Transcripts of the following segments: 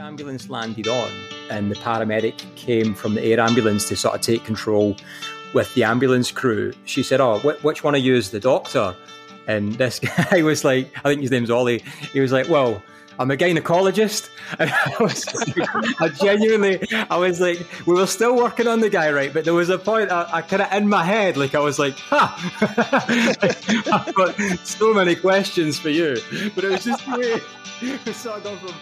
ambulance landed on, and the paramedic came from the air ambulance to sort of take control with the ambulance crew, she said, "Oh, wh- which one of you is the doctor?" And this guy was like, I think his name's Ollie. He was like, "Well." I'm a gynecologist. And I was I genuinely, I was like, we were still working on the guy, right? But there was a point I, I kind of in my head, like I was like, ha, I've got so many questions for you. But it was just the way from.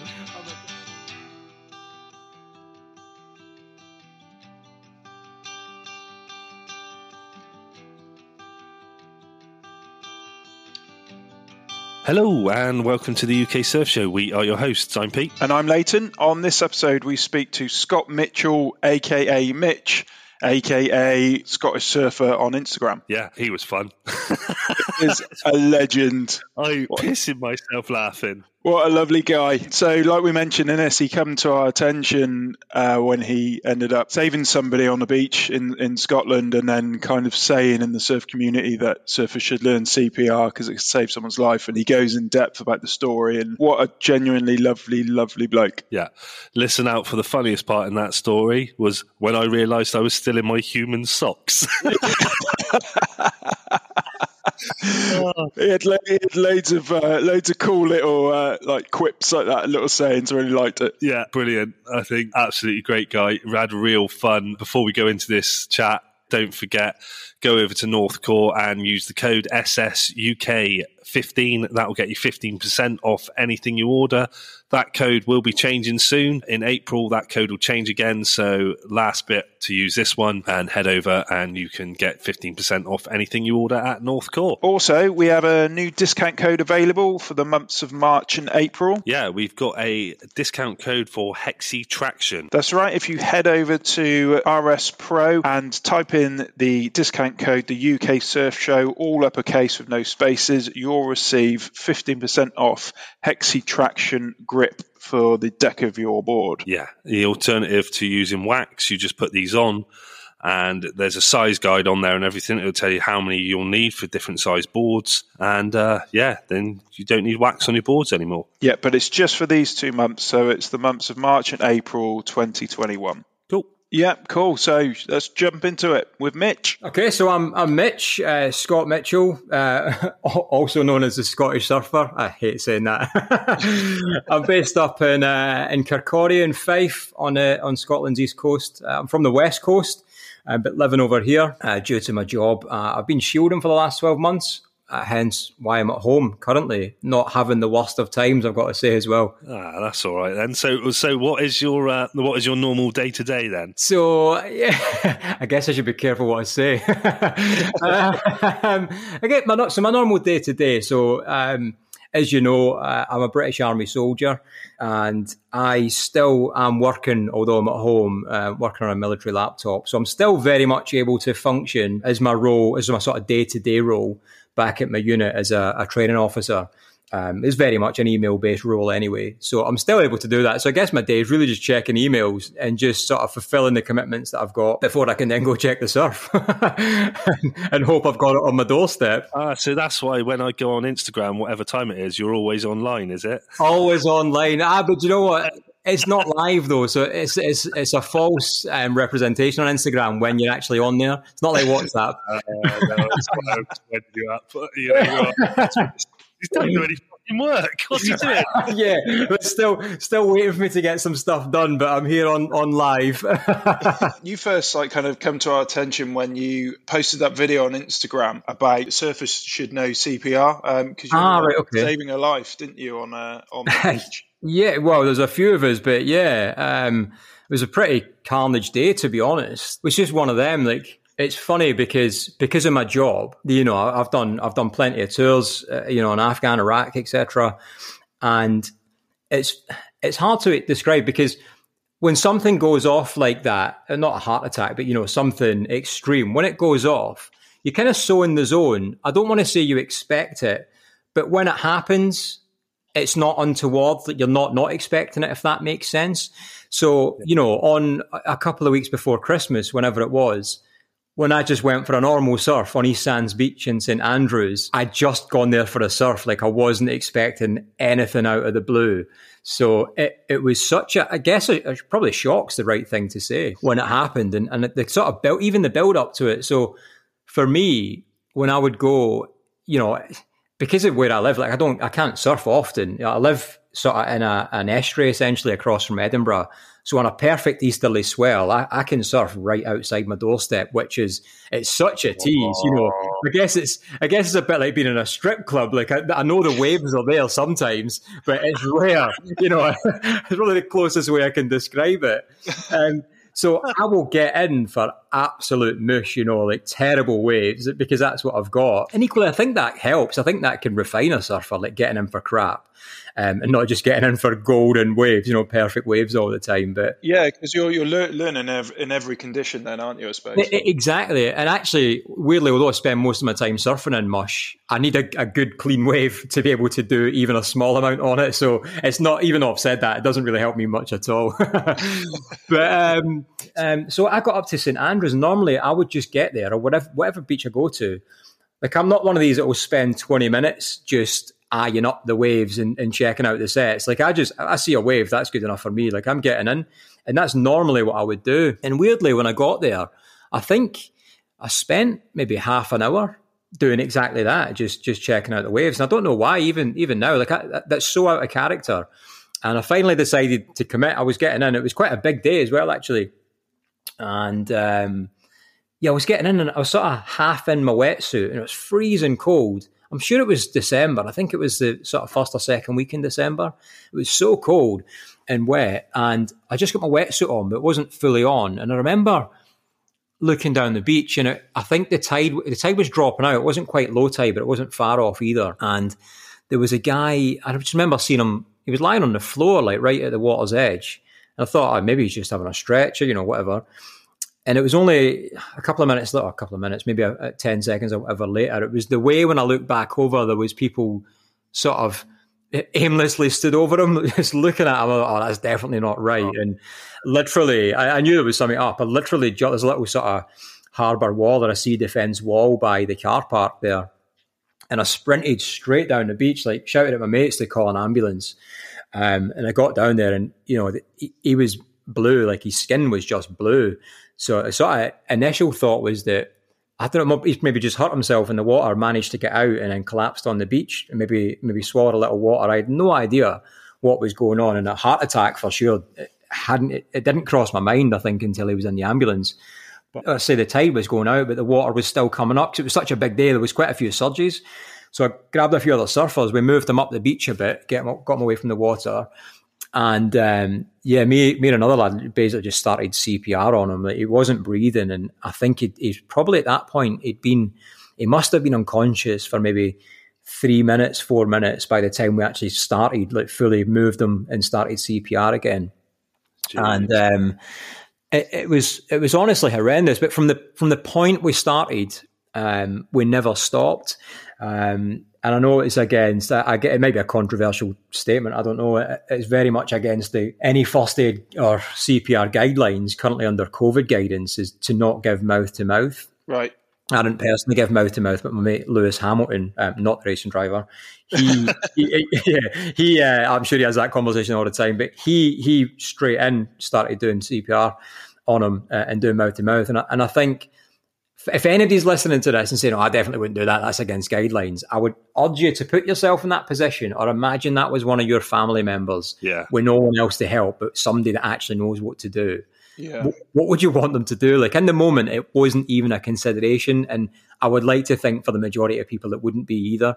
Hello and welcome to the UK Surf Show. We are your hosts. I'm Pete. And I'm Leighton. On this episode, we speak to Scott Mitchell, aka Mitch, aka Scottish Surfer on Instagram. Yeah, he was fun. Is a legend. I'm pissing myself laughing. What a lovely guy. So, like we mentioned in this, he come to our attention uh, when he ended up saving somebody on the beach in, in Scotland and then kind of saying in the surf community that surfers should learn CPR because it can save someone's life. And he goes in depth about the story and what a genuinely lovely, lovely bloke. Yeah. Listen out for the funniest part in that story was when I realised I was still in my human socks. He had, had loads of uh, loads of cool little uh, like quips like that, little sayings. Really liked it. yeah, brilliant. I think absolutely great guy. Had real fun. Before we go into this chat, don't forget, go over to Northcore and use the code SSUK15. That will get you 15% off anything you order. That code will be changing soon. In April, that code will change again. So, last bit to use this one and head over and you can get 15% off anything you order at North Northcore. Also, we have a new discount code available for the months of March and April. Yeah, we've got a discount code for Hexi Traction. That's right. If you head over to RS Pro and type in the discount code, the UK Surf Show, all uppercase with no spaces, you'll receive 15% off Hexi Traction grip for the deck of your board. Yeah, the alternative to using wax, you just put these on, and there's a size guide on there and everything. It'll tell you how many you'll need for different size boards, and uh, yeah, then you don't need wax on your boards anymore. Yeah, but it's just for these two months. So it's the months of March and April 2021. Yeah, cool. So let's jump into it with Mitch. Okay, so I'm I'm Mitch uh, Scott Mitchell, uh, also known as the Scottish Surfer. I hate saying that. I'm based up in uh, in Kirkcaldy in Fife on uh, on Scotland's east coast. Uh, I'm from the west coast, uh, but living over here due to my job. I've been shielding for the last twelve months. Uh, hence why I'm at home currently, not having the worst of times. I've got to say as well. Ah, that's all right then. So, so what is your uh, what is your normal day to day then? So yeah, I guess I should be careful what I say. um, I get my so my normal day to day. So um, as you know, uh, I'm a British Army soldier, and I still am working, although I'm at home, uh, working on a military laptop. So I'm still very much able to function as my role, as my sort of day to day role back at my unit as a, a training officer. Um, it's very much an email based role anyway. So I'm still able to do that. So I guess my day is really just checking emails and just sort of fulfilling the commitments that I've got before I can then go check the surf and, and hope I've got it on my doorstep. Ah, so that's why when I go on Instagram, whatever time it is, you're always online, is it? Always online. Ah, but you know what? It's not live though, so it's it's it's a false um, representation on Instagram when you're actually on there. It's not like WhatsApp. Uh, no, that's why I was winding you. But, you know, he's done any fucking work. What's he doing? yeah, but still still waiting for me to get some stuff done. But I'm here on on live. You first like kind of come to our attention when you posted that video on Instagram about Surface should know CPR because you Ah, were right, okay. saving a life, didn't you, on uh, on the beach? Yeah, well, there's a few of us, but yeah, um, it was a pretty carnage day to be honest. It was just one of them. Like, it's funny because because of my job, you know, I've done I've done plenty of tours, uh, you know, in Afghan, Iraq, etc. And it's it's hard to describe because when something goes off like that, and not a heart attack, but you know, something extreme, when it goes off, you're kind of so in the zone. I don't want to say you expect it, but when it happens, it's not untoward that you're not not expecting it if that makes sense so you know on a couple of weeks before christmas whenever it was when i just went for a normal surf on east sands beach in st andrews i'd just gone there for a surf like i wasn't expecting anything out of the blue So it, it was such a, I guess it, it probably shocks the right thing to say when it happened. And, and the sort of built, even the build up to it. So for me, when I would go, you know, because of where I live, like I don't, I can't surf often. I live sort of in a, an estuary essentially across from Edinburgh. So on a perfect easterly swell, I, I, can surf right outside my doorstep, which is it's such a tease, you know. I guess it's I guess it's a bit like being in a strip club. Like I, I know the waves are there sometimes, but it's rare. You know, it's really the closest way I can describe it. Um, so I will get in for absolute mush, you know, like terrible waves because that's what I've got. And equally, I think that helps. I think that can refine a surfer, like getting in for crap um, and not just getting in for golden waves, you know, perfect waves all the time. But yeah, because you're you're learning in every condition, then, aren't you? I suppose exactly. And actually, weirdly, although I spend most of my time surfing in mush, I need a, a, good clean wave to be able to do even a small amount on it. So it's not even though I've said that, it doesn't really help me much at all. but um, um, so I got up to St Andrews. Normally, I would just get there or whatever whatever beach I go to. Like I'm not one of these that will spend 20 minutes just eyeing up the waves and, and checking out the sets. Like I just I see a wave, that's good enough for me. Like I'm getting in. And that's normally what I would do. And weirdly, when I got there, I think I spent maybe half an hour doing exactly that, just just checking out the waves. And I don't know why, even even now, like I, that's so out of character. And I finally decided to commit. I was getting in. It was quite a big day as well, actually. And um, yeah, I was getting in, and I was sort of half in my wetsuit, and it was freezing cold. I'm sure it was December. I think it was the sort of first or second week in December. It was so cold and wet, and I just got my wetsuit on, but it wasn't fully on. And I remember looking down the beach, and it, I think the tide the tide was dropping out. It wasn't quite low tide, but it wasn't far off either. And there was a guy. I just remember seeing him. He was lying on the floor, like right at the water's edge. And I thought, oh, maybe he's just having a stretch, or you know, whatever. And it was only a couple of minutes, later, a couple of minutes, maybe a, a 10 seconds or whatever later. It was the way when I looked back over, there was people sort of aimlessly stood over him, just looking at him. Oh, that's definitely not right. Oh. And literally, I, I, knew there was something up. I literally, there's a little sort of harbour wall or a sea defence wall by the car park there. And I sprinted straight down the beach, like shouted at my mates to call an ambulance. Um, and I got down there, and you know, he, he was blue, like his skin was just blue. So sort of initial thought was that I don't know, he maybe just hurt himself in the water, managed to get out, and then collapsed on the beach, and maybe maybe swallowed a little water. I had no idea what was going on, and a heart attack for sure. It hadn't it, it didn't cross my mind, I think, until he was in the ambulance. But I uh, say the tide was going out, but the water was still coming up because it was such a big day. There was quite a few surges. So I grabbed a few other surfers. We moved them up the beach a bit, get them, got them away from the water, and um, yeah, me, me and another lad basically just started CPR on him. Like, he wasn't breathing, and I think he, he's probably at that point he'd been, he must have been unconscious for maybe three minutes, four minutes by the time we actually started, like fully moved him and started CPR again. Jeez. And um, it, it, was it was honestly horrendous. But from the from the point we started, um, we never stopped. Um, and I know it's against. I get it may be a controversial statement. I don't know. It's very much against the any first aid or CPR guidelines currently under COVID guidance is to not give mouth to mouth. Right. I didn't personally give mouth to mouth, but my mate Lewis Hamilton, um, not the racing driver, he, he, yeah, he uh, I'm sure he has that conversation all the time. But he he straight in started doing CPR on him uh, and doing mouth to mouth, and I, and I think if anybody's listening to this and saying, "Oh, I definitely wouldn't do that. That's against guidelines," I would urge you to put yourself in that position, or imagine that was one of your family members, yeah. with no one else to help, but somebody that actually knows what to do. Yeah. What, what would you want them to do? Like in the moment, it wasn't even a consideration, and I would like to think for the majority of people, it wouldn't be either.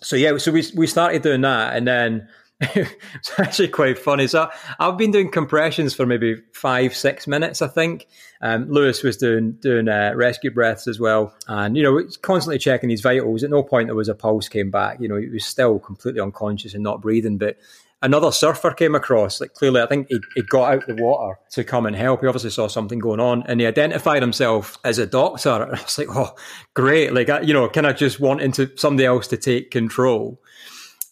So yeah, so we we started doing that, and then it's actually quite funny. So I've been doing compressions for maybe five, six minutes, I think. Um, Lewis was doing doing uh, rescue breaths as well, and you know, constantly checking his vitals. At no point there was a pulse came back. You know, he was still completely unconscious and not breathing. But another surfer came across. Like clearly, I think he, he got out the water to come and help. He obviously saw something going on, and he identified himself as a doctor. And I was like, oh, great! Like you know, kind of just wanting to somebody else to take control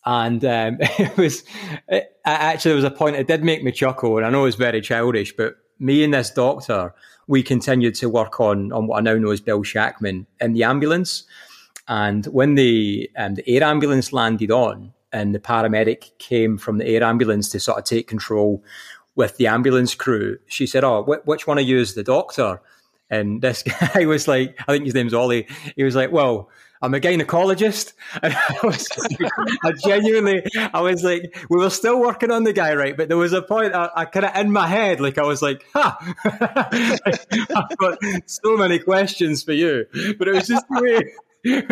and um, it was it, actually there was a point it did make me chuckle, and I know it was very childish, but me and this doctor we continued to work on on what I now know as Bill Shackman in the ambulance, and when the um, the air ambulance landed on. and the paramedic came from the air ambulance to sort of take control with the ambulance crew. She said, "Oh, wh- which one of you is the doctor?" And this guy was like, I think his name's Ollie. He was like, "Well." I'm a gynecologist. And I was I genuinely, I was like, we were still working on the guy, right? But there was a point I, I kind of in my head, like I was like, ha, I've got so many questions for you. But it was just the way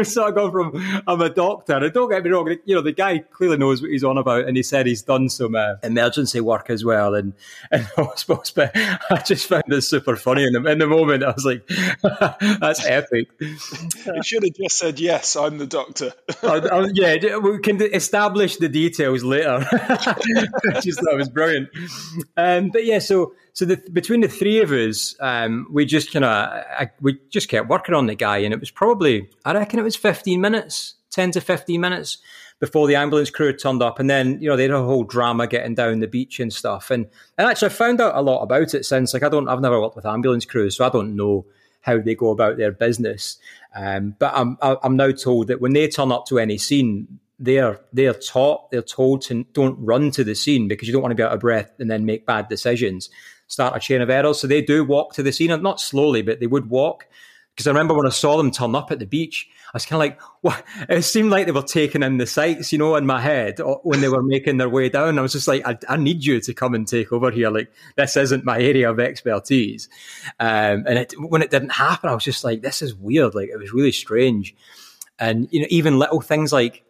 sort of gone from I'm a doctor. And don't get me wrong, you know, the guy clearly knows what he's on about, and he said he's done some uh, emergency work as well and and hospitals. But I just found this super funny in the, in the moment. I was like, that's epic. You should have just said yes. I'm the doctor. I, I, yeah, we can establish the details later. just thought it was brilliant. Um, but yeah, so so the, between the three of us, um, we just kind of we just kept working on the guy, and it was probably I reckon it was fifteen minutes, ten to fifteen minutes before the ambulance crew turned up, and then you know they had a whole drama getting down the beach and stuff. And and actually, I found out a lot about it since. Like I don't, I've never worked with ambulance crews, so I don't know how they go about their business. Um, but I'm I'm now told that when they turn up to any scene, they're they're taught, they're told to don't run to the scene because you don't want to be out of breath and then make bad decisions start a chain of errors. So they do walk to the scene, not slowly, but they would walk. Because I remember when I saw them turn up at the beach, I was kind of like, what? It seemed like they were taking in the sights, you know, in my head when they were making their way down. I was just like, I, I need you to come and take over here. Like, this isn't my area of expertise. Um, and it, when it didn't happen, I was just like, this is weird. Like, it was really strange. And, you know, even little things like,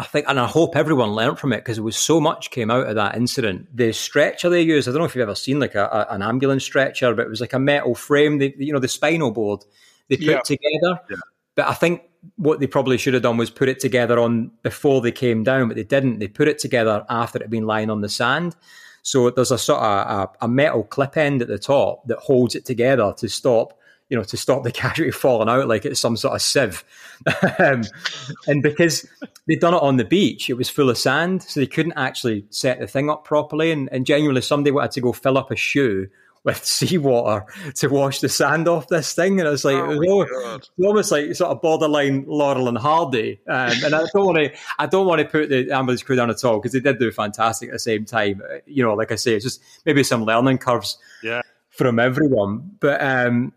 I think, and I hope everyone learned from it because it was so much came out of that incident. The stretcher they used, I don't know if you've ever seen like a, a, an ambulance stretcher, but it was like a metal frame, they, you know, the spinal board they put yeah. together. Yeah. But I think what they probably should have done was put it together on before they came down, but they didn't. They put it together after it had been lying on the sand. So there's a sort of a, a metal clip end at the top that holds it together to stop you know, to stop the casualty falling out like it's some sort of sieve. um, and because they'd done it on the beach, it was full of sand, so they couldn't actually set the thing up properly. And, and genuinely, somebody had to go fill up a shoe with seawater to wash the sand off this thing. And it was like, oh it, was almost, almost, like sort of borderline Laurel and Hardy. Um, and I don't want to, I don't want to put the ambulance crew down at all because they did do fantastic at the same time. You know, like I say, it's just maybe some learning curves yeah. from everyone. But um,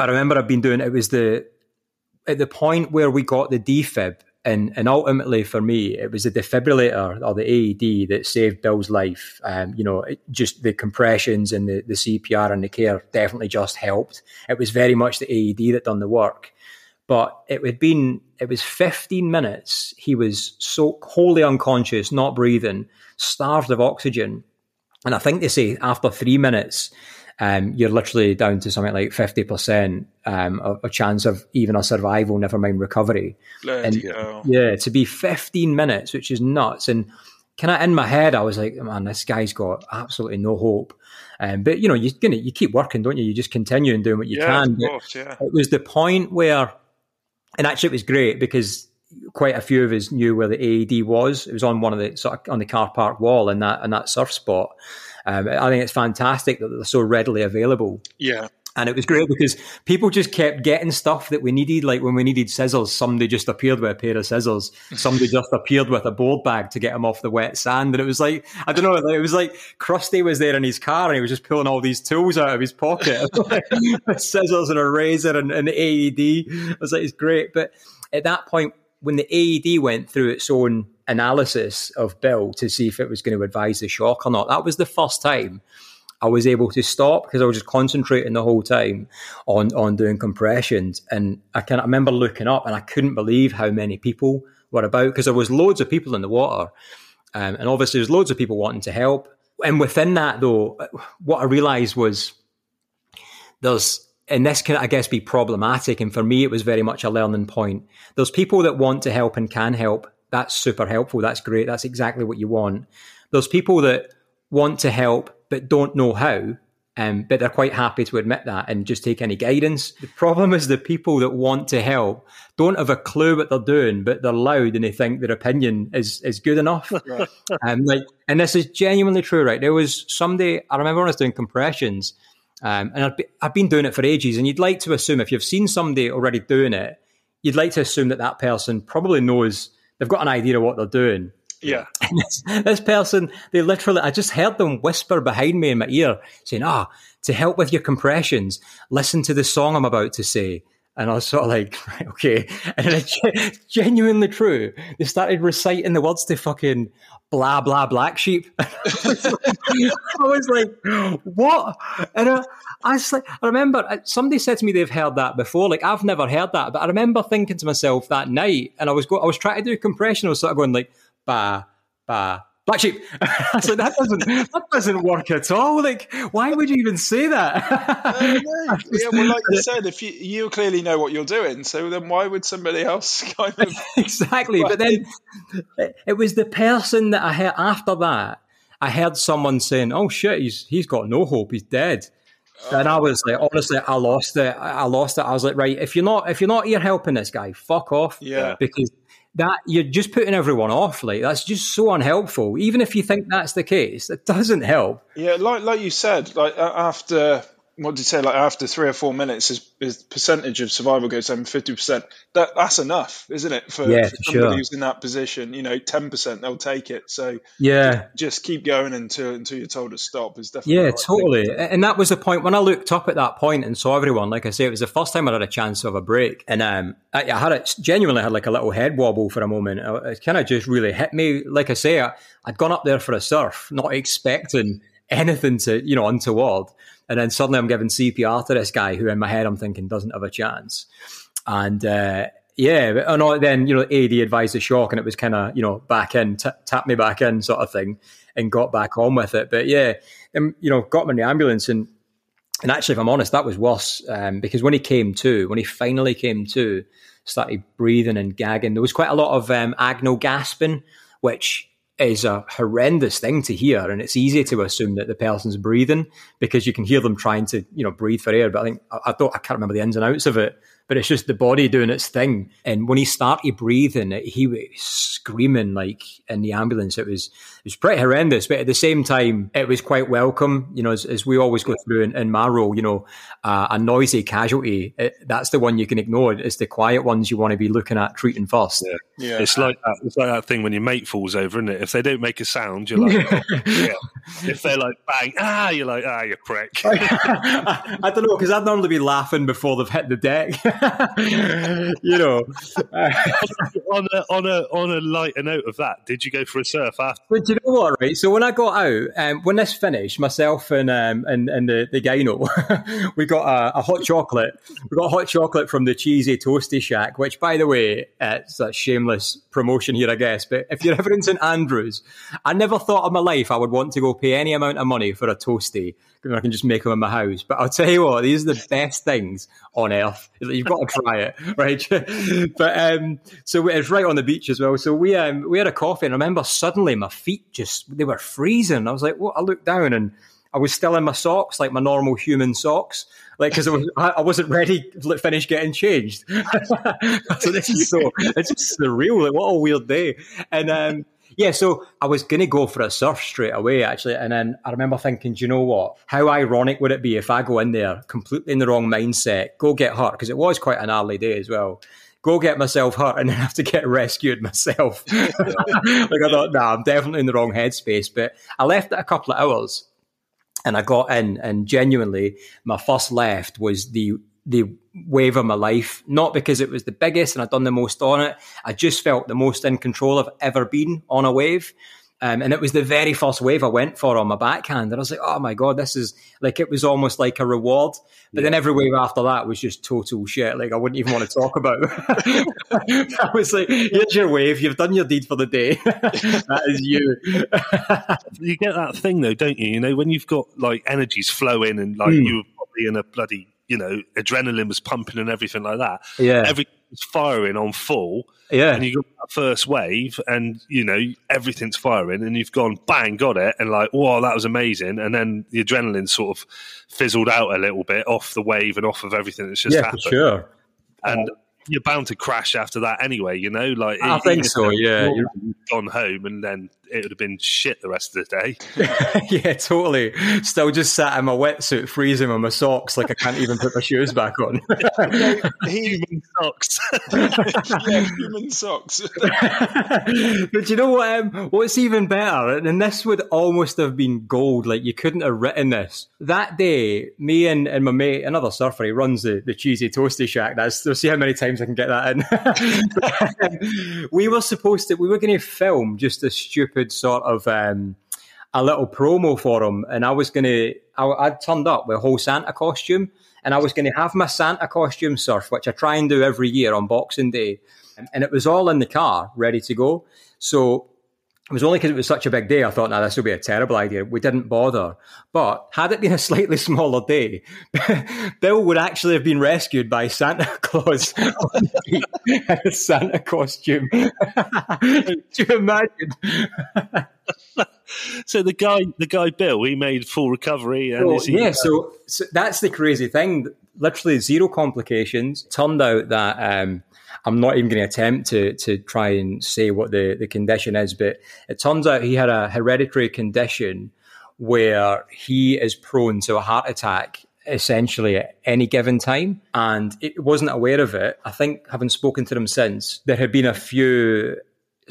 I remember I've been doing it was the at the point where we got the defib and and ultimately for me it was the defibrillator or the AED that saved Bill's life. Um, you know, just the compressions and the, the CPR and the care definitely just helped. It was very much the AED that done the work. But it had been it was 15 minutes. He was so wholly unconscious, not breathing, starved of oxygen. And I think they say after three minutes, um, you're literally down to something like 50% um, of a chance of even a survival, never mind recovery. and, yeah, to be 15 minutes, which is nuts. And kind of in my head, I was like, man, this guy's got absolutely no hope. Um, but you know, you you keep working, don't you? You just continue and doing what you yeah, can. Course, yeah. It was the point where, and actually, it was great because quite a few of us knew where the AED was. It was on one of the sort of on the car park wall in that in that surf spot. Um, I think it's fantastic that they're so readily available. Yeah. And it was great because people just kept getting stuff that we needed. Like when we needed scissors, somebody just appeared with a pair of scissors. Somebody just appeared with a board bag to get him off the wet sand. And it was like, I don't know, it was like Krusty was there in his car and he was just pulling all these tools out of his pocket scissors and a razor and an AED. I was like, it's great. But at that point, when the AED went through its own analysis of Bill to see if it was going to advise the shock or not. That was the first time I was able to stop because I was just concentrating the whole time on on doing compressions. And I can I remember looking up and I couldn't believe how many people were about because there was loads of people in the water, um, and obviously there's loads of people wanting to help. And within that, though, what I realised was there's and this can, I guess, be problematic. And for me, it was very much a learning point. There's people that want to help and can help, that's super helpful. That's great. That's exactly what you want. There's people that want to help but don't know how, um, but they're quite happy to admit that and just take any guidance. The problem is the people that want to help don't have a clue what they're doing, but they're loud and they think their opinion is is good enough. um, like, and this is genuinely true, right? There was somebody I remember when I was doing compressions, um, and I've, be, I've been doing it for ages, and you'd like to assume if you've seen somebody already doing it, you'd like to assume that that person probably knows they've got an idea of what they're doing. Yeah. And this, this person, they literally, I just heard them whisper behind me in my ear saying, ah, to help with your compressions, listen to the song I'm about to say. And I was sort of like, right, okay. And it's genuinely true. They started reciting the words to fucking blah, blah, black sheep. I was like, what? And I, I was like, I remember uh, somebody said to me they've heard that before. Like I've never heard that, but I remember thinking to myself that night, and I was go, I was trying to do compression. I was sort of going like, ba, ba, black sheep. I was like, that doesn't that doesn't work at all. Like, why would you even say that? uh, yeah, well, like you said, if you you clearly know what you're doing, so then why would somebody else kind of exactly? But then it was the person that I heard after that. I heard someone saying, "Oh shit, he's he's got no hope. He's dead." And I was like, honestly, I lost it. I lost it. I was like, right, if you're not if you're not here helping this guy, fuck off. Yeah. Because that you're just putting everyone off. Like that's just so unhelpful. Even if you think that's the case, it doesn't help. Yeah, like like you said, like after what did you say? Like after three or four minutes, his, his percentage of survival goes down fifty percent. That that's enough, isn't it? For, Yeah, for somebody sure. who's in that position, you know, ten percent they'll take it. So Yeah. just keep going until until you're told to stop. Is definitely Yeah, right totally. to. And that was the point when I looked up at that point and saw everyone. Like I say, it was the first time I had a chance of a break, and um, I, I had it genuinely had like a little head wobble for a moment. Uh, It kind of just really hit me. Like I say, I, I'd gone up there for a surf, not expecting anything to you know untoward, and then suddenly I'm giving CPR to this guy who, in my head, I'm thinking doesn't have a chance, and. uh yeah, and all- then you know, AD advised the shock, and it was kind of you know back in, t- tap me back in, sort of thing, and got back on with it. But yeah, and you know, got him in the ambulance, and and actually, if I'm honest, that was worse um, because when he came to, when he finally came to, started breathing and gagging. There was quite a lot of um, agonal gasping, which is a horrendous thing to hear, and it's easy to assume that the person's breathing because you can hear them trying to, you know, breathe for air. But I think I, I don't, I can't remember the ins and outs of it. But it's just the body doing its thing. And when he started breathing, he was screaming like in the ambulance. It was it was pretty horrendous, but at the same time, it was quite welcome. You know, as, as we always go through in, in my role, you know, uh, a noisy casualty, it, that's the one you can ignore. It's the quiet ones you want to be looking at treating first. Yeah. Yeah. It's like that. It's like that thing when your mate falls over, isn't it? If they don't make a sound, you're like, oh, yeah. If they're like bang, ah, you're like, ah, you prick. I, I don't know because I'd normally be laughing before they've hit the deck. you know, on a on a on a lighter note of that, did you go for a surf after? But do you know what, right? So when I got out, um, when this finished, myself and um, and, and the, the gyno, we got a, a hot chocolate. We got hot chocolate from the Cheesy Toasty Shack, which, by the way, uh, it's a shameless promotion here, I guess. But if you're ever in St Andrews, I never thought of my life I would want to go pay any amount of money for a toasty. because I can just make them in my house. But I'll tell you what, these are the best things on earth. You've got to try it, right? but um, so it's right on the beach as well. So we um, we had a coffee, and I remember suddenly my feet just they were freezing. I was like, what? I looked down and I was still in my socks, like my normal human socks, like because I, was, I wasn't ready to finish getting changed. so this is so it's just surreal. Like what a weird day. And um, yeah, so I was gonna go for a surf straight away actually, and then I remember thinking, do you know what? How ironic would it be if I go in there completely in the wrong mindset, go get hurt because it was quite an early day as well. Go get myself hurt and then have to get rescued myself. like I thought, nah, I'm definitely in the wrong headspace. But I left it a couple of hours and I got in, and genuinely, my first left was the the wave of my life. Not because it was the biggest and I'd done the most on it. I just felt the most in control I've ever been on a wave. Um, and it was the very first wave I went for on my backhand. And I was like, oh my God, this is like, it was almost like a reward. But then every wave after that was just total shit. Like, I wouldn't even want to talk about. I was like, here's your wave. You've done your deed for the day. that is you. You get that thing though, don't you? You know, when you've got like energies flowing and like Mm. you're probably in a bloody, you know, adrenaline was pumping and everything like that. yeah. Everything's firing on full. yeah. and you got that first wave, and you know everything's firing, and you've gone bang, got it, and like, whoa, that was amazing, and then the adrenaline sort of fizzled out a little bit off the wave and off of everything that's just yeah, for happened, sure. and you're bound to crash after that anyway. You know, like I think so, yeah. you've gone home, and then it would have been shit the rest of the day. yeah, totally. Still just sat in my wetsuit, freezing with my socks, like I can't even put my shoes back on. human socks. yeah, human socks. but you know what? Um, what's even better, and this would almost have been gold. Like you couldn't have written this that day. Me and, and my mate, another surfer, he runs the, the cheesy toasty shack. That's we'll see how many times I can get that in. we were supposed to. We were going to film just a stupid sort of. Um, a little promo for him, and I was gonna. I, I turned up with a whole Santa costume, and I was to have my Santa costume surf, which I try and do every year on Boxing Day, and it was all in the car, ready to go. So it was only because it was such a big day. I thought, now this will be a terrible idea. We didn't bother. But had it been a slightly smaller day, Bill would actually have been rescued by Santa Claus in a Santa costume. Do you imagine? so the guy, the guy Bill, he made full recovery. And well, yeah, so, so, that's the crazy thing. Literally zero complications. Turned out that um, I'm not even going to attempt to to try and say what the the condition is, but it turns out he had a hereditary condition where he is prone to a heart attack essentially at any given time and it wasn't aware of it i think having spoken to him since there had been a few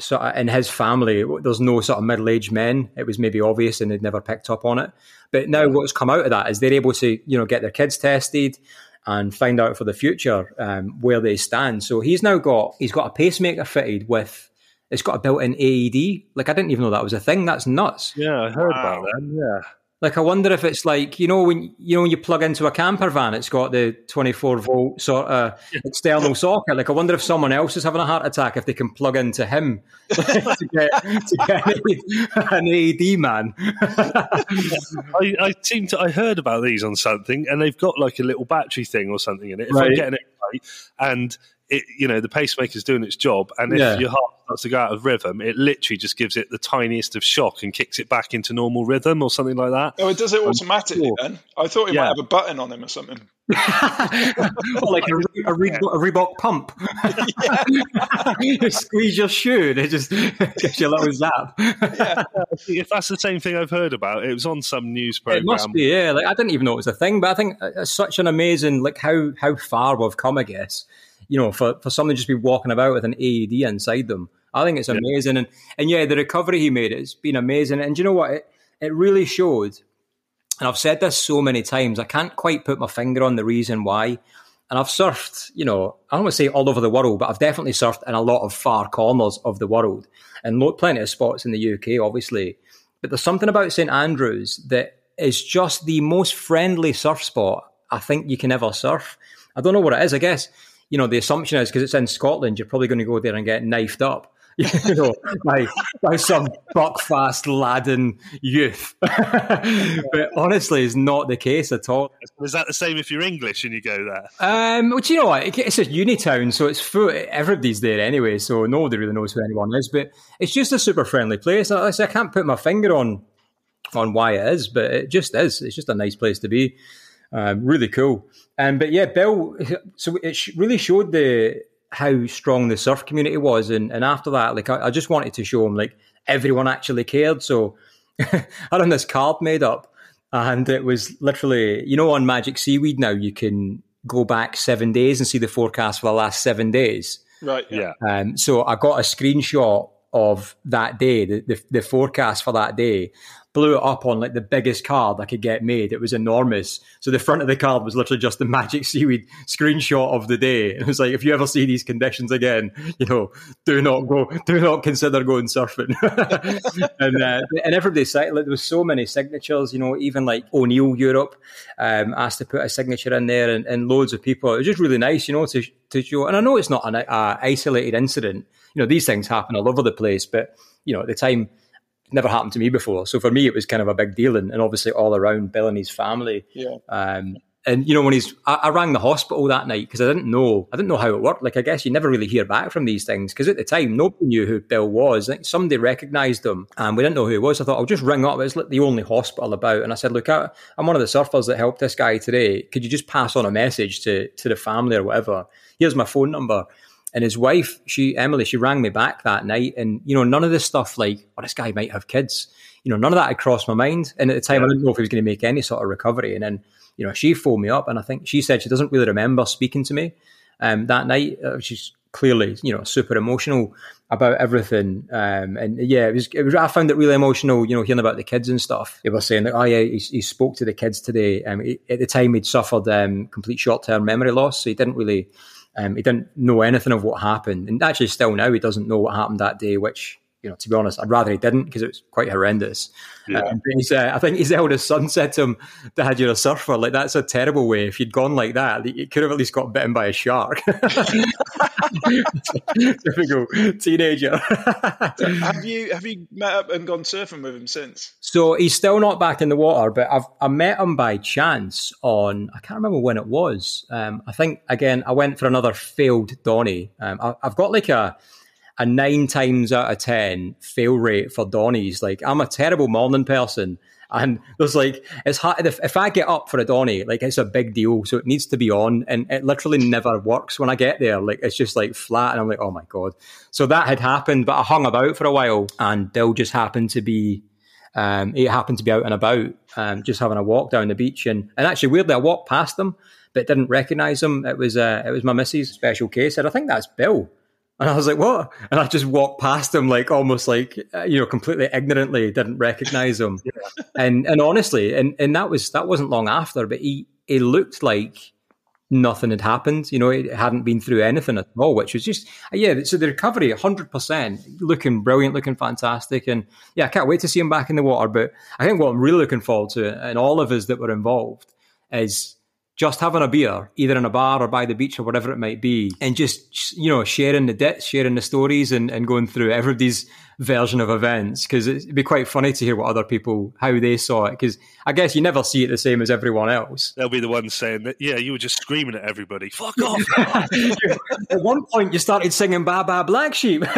sort of in his family, there's no sort of middle aged men. It was maybe obvious and they'd never picked up on it. But now what's come out of that is they're able to, you know, get their kids tested and find out for the future um, where they stand. So he's now got he's got a pacemaker fitted with it's got a built-in AED. Like I didn't even know that was a thing. That's nuts. Yeah, I heard wow. about that. Yeah. Like I wonder if it's like you know when you know when you plug into a camper van, it's got the twenty four volt sort of uh, external socket. Like I wonder if someone else is having a heart attack if they can plug into him to get to get an AED man. I, I seem to I heard about these on something, and they've got like a little battery thing or something in it. If right. I'm getting it right, and it, you know, the pacemaker's doing its job, and if yeah. your heart starts to go out of rhythm, it literally just gives it the tiniest of shock and kicks it back into normal rhythm or something like that. Oh, it does it um, automatically sure. then? I thought it yeah. might have a button on him or something. or like a, a, Reebok, a Reebok pump. you squeeze your shoe and it just gives you a little zap. yeah. If that's the same thing I've heard about, it was on some news program. It must be, yeah. Like I didn't even know it was a thing, but I think it's such an amazing, like how how far we've come, I guess you know, for, for someone to just be walking about with an AED inside them. I think it's amazing. Yeah. And and yeah, the recovery he made has been amazing. And you know what? It, it really showed. And I've said this so many times, I can't quite put my finger on the reason why. And I've surfed, you know, I don't want to say all over the world, but I've definitely surfed in a lot of far corners of the world and plenty of spots in the UK, obviously. But there's something about St Andrews that is just the most friendly surf spot I think you can ever surf. I don't know what it is. I guess you know, the assumption is because it's in Scotland, you're probably going to go there and get knifed up. you know, by, by some buckfast laden youth. but honestly, it's not the case at all. Is that the same if you're English and you go there? Um, well, you know what? It's a uni town, so it's full, everybody's there anyway, so nobody really knows who anyone is. But it's just a super friendly place. I, I can't put my finger on on why it is, but it just is. It's just a nice place to be. Um, really cool. Um, but yeah, Bill. So it really showed the how strong the surf community was, and and after that, like I, I just wanted to show him like everyone actually cared. So I had this card made up, and it was literally you know on Magic Seaweed now you can go back seven days and see the forecast for the last seven days. Right. Yeah. Um, so I got a screenshot of that day, the, the, the forecast for that day, blew it up on like the biggest card I could get made. It was enormous. So the front of the card was literally just the magic seaweed screenshot of the day. It was like, if you ever see these conditions again, you know, do not go, do not consider going surfing. and uh, and everybody said like, there was so many signatures. You know, even like O'Neill Europe um, asked to put a signature in there, and, and, loads of people. It was just really nice, you know, to to show. And I know it's not an uh, isolated incident. You know, these things happen all over the place, but you know, at the time never happened to me before. So for me, it was kind of a big deal, and, and obviously all around Bill and his family. Yeah. Um, and you know when he's, I, I rang the hospital that night because I didn't know, I didn't know how it worked. Like I guess you never really hear back from these things because at the time nobody knew who Bill was. I think somebody recognised him, and we didn't know who he was. I thought I'll just ring up. It's like the only hospital about, and I said, look, I, I'm one of the surfers that helped this guy today. Could you just pass on a message to to the family or whatever? Here's my phone number. And his wife, she Emily, she rang me back that night, and you know, none of this stuff like, oh, this guy might have kids. You know, none of that had crossed my mind. And at the time, yeah. I didn't know if he was going to make any sort of recovery. And then, you know, she phoned me up, and I think she said she doesn't really remember speaking to me um, that night. Uh, she's clearly, you know, super emotional about everything. Um, and yeah, it was, it was, I found it really emotional, you know, hearing about the kids and stuff. They were saying that, oh yeah, he, he spoke to the kids today. Um, he, at the time he'd suffered um, complete short-term memory loss. So he didn't really, um, he didn't know anything of what happened. And actually still now he doesn't know what happened that day, which you know, to be honest, I'd rather he didn't because it was quite horrendous. Yeah. Um, uh, I think his eldest son said to him, "Dad, you're a surfer. Like that's a terrible way. If you'd gone like that, you could have at least got bitten by a shark." Typical teenager. have you have you met up and gone surfing with him since? So he's still not back in the water, but I've I met him by chance on I can't remember when it was. Um, I think again I went for another failed dawnie. Um, I, I've got like a a nine times out of ten fail rate for dawnies. Like I'm a terrible morning person. And there's like, it's hard. If, if I get up for a dawnie, like it's a big deal. So it needs to be on. And it literally never works when I get there. Like it's just like flat. And I'm like, oh my God. So that had happened, but I hung about for a while and Bill just happened to be, um, it happened to be out and about, um, just having a walk down the beach. And, and actually, weirdly, I walked past them, but didn't recognize him. It was, uh, it was my missus' special case. And I think that's Bill. And I was like, what? And I just walked past him, like almost like, uh, you know, completely ignorantly, didn't recognize him. yeah. And, and honestly, and, and that was, that wasn't long after, but he, he looked like nothing had happened. You know, it hadn't been through anything at all, which was just, uh, yeah. So the recovery, 100%, looking brilliant, looking fantastic. And yeah, I can't wait to see him back in the water. But I think what I'm really looking forward to, and all of us that were involved, is just having a beer, either in a bar or by the beach or whatever it might be, and just you know sharing the debts, sharing the stories, and, and going through everybody's version of events because it'd be quite funny to hear what other people how they saw it because I guess you never see it the same as everyone else. They'll be the ones saying that yeah, you were just screaming at everybody, fuck off. at one point, you started singing "Baa Baa Black Sheep."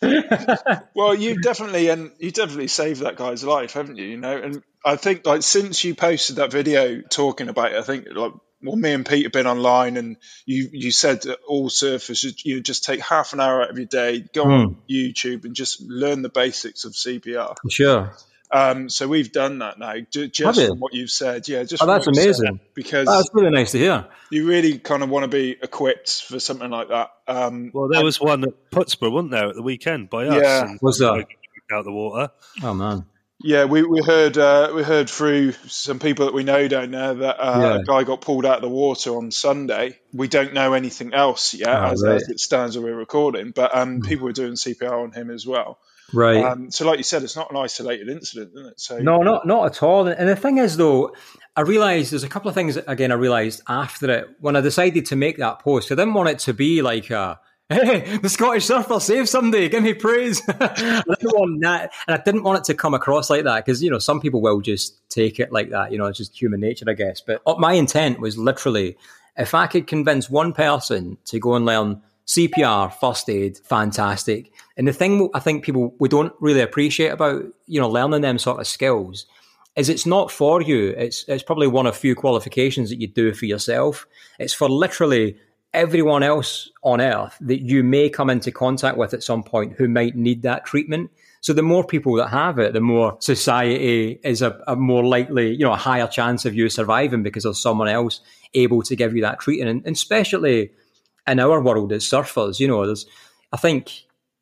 well, you definitely and you definitely saved that guy's life, haven't you? You know, and I think like since you posted that video talking about it, I think like well, me and Pete have been online, and you you said that all surfers you just take half an hour out of your day, go mm. on YouTube, and just learn the basics of CPR. Sure. Um, so we've done that now, just from what you've said. Yeah, just oh, that's amazing because that's really nice to hear. You really kind of want to be equipped for something like that. Um, well, there was one at Putsborough, wasn't there, at the weekend by us? Yeah, was that out the water? Oh man. Yeah, we, we heard uh, we heard through some people that we know down there that uh, yeah. a guy got pulled out of the water on Sunday. We don't know anything else yet oh, as, right. as, it stands when we're recording, but um, mm. people were doing CPR on him as well. Right. Um, so, like you said, it's not an isolated incident, is it? So no, not not at all. And the thing is, though, I realised there's a couple of things. Again, I realised after it when I decided to make that post. I didn't want it to be like a hey, the Scottish surfer saved somebody, give me praise. I didn't want that, and I didn't want it to come across like that because you know some people will just take it like that. You know, it's just human nature, I guess. But uh, my intent was literally, if I could convince one person to go and learn CPR, first aid, fantastic. And the thing I think people we don't really appreciate about you know learning them sort of skills is it's not for you. It's it's probably one of few qualifications that you do for yourself. It's for literally everyone else on earth that you may come into contact with at some point who might need that treatment. So the more people that have it, the more society is a, a, more likely, you know, a higher chance of you surviving because there's someone else able to give you that treatment. And, and especially in our world as surfers, you know, there's, I think